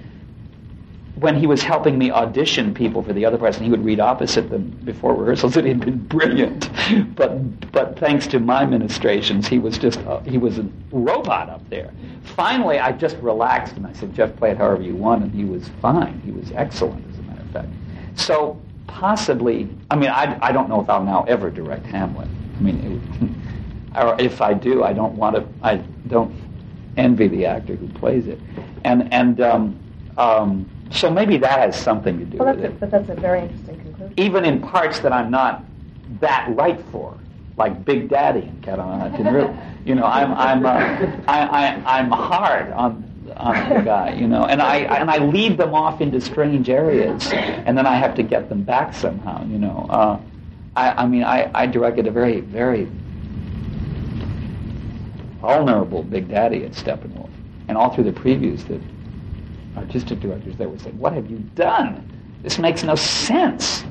when he was helping me audition people for the other parts, and he would read opposite them before rehearsals, it had been brilliant. But but thanks to my ministrations, he was just uh, he was a robot up there. Finally, I just relaxed and I said, "Jeff, play it however you want," and he was fine. He was excellent, as a matter of fact. So possibly, I mean, I, I don't know if I'll now ever direct Hamlet. I mean, it, or if I do, I don't want to. I don't envy the actor who plays it, and and um, um, so maybe that has something to do Well, with that's a, it. but that's a very interesting conclusion. Even in parts that I'm not that right for, like Big Daddy and Cat on a Tin Roof. You know, I'm I'm uh, I, I I'm hard on on the guy. You know, and I and I lead them off into strange areas, and then I have to get them back somehow. You know, uh, I I mean I I directed a very very vulnerable Big Daddy at Steppenwolf, and all through the previews, the artistic directors there would say, "What have you done? This makes no sense.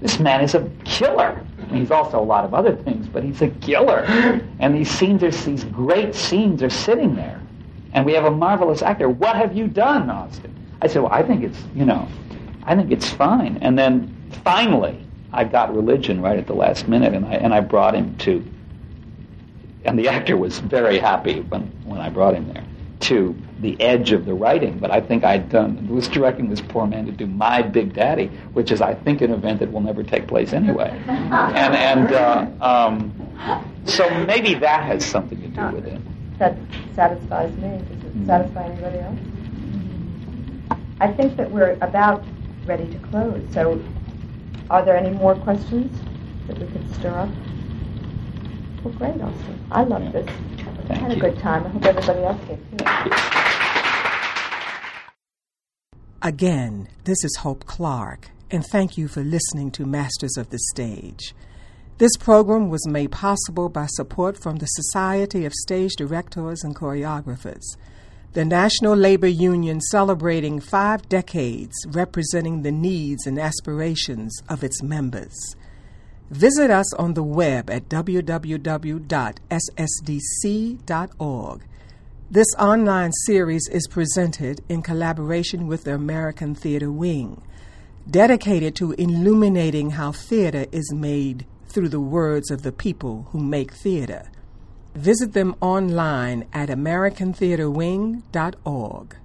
This man is a killer." And he's also a lot of other things, but he's a killer. And these scenes are these great scenes are sitting there, and we have a marvelous actor. What have you done, Austin? I said, well, I think it's you know, I think it's fine. And then finally, I got religion right at the last minute, and I and I brought him to. And the actor was very happy when when I brought him there to the edge of the writing, but I think I'd done was directing this poor man to do My Big Daddy, which is I think an event that will never take place anyway, and and uh, um, so maybe that has something to do with it. That satisfies me. Does it Mm. satisfy anybody else? I think that we're about ready to close. So, are there any more questions that we could stir up? Well, great, Austin. I love Yeah. this. I Thank had a good time. I hope everybody else did too. Again, this is Hope Clark, and thank you for listening to Masters of the Stage. This program was made possible by support from the Society of Stage Directors and Choreographers, the National Labor Union celebrating five decades representing the needs and aspirations of its members. Visit us on the web at www.ssdc.org. This online series is presented in collaboration with the American Theater Wing, dedicated to illuminating how theater is made through the words of the people who make theater. Visit them online at AmericanTheaterWing.org.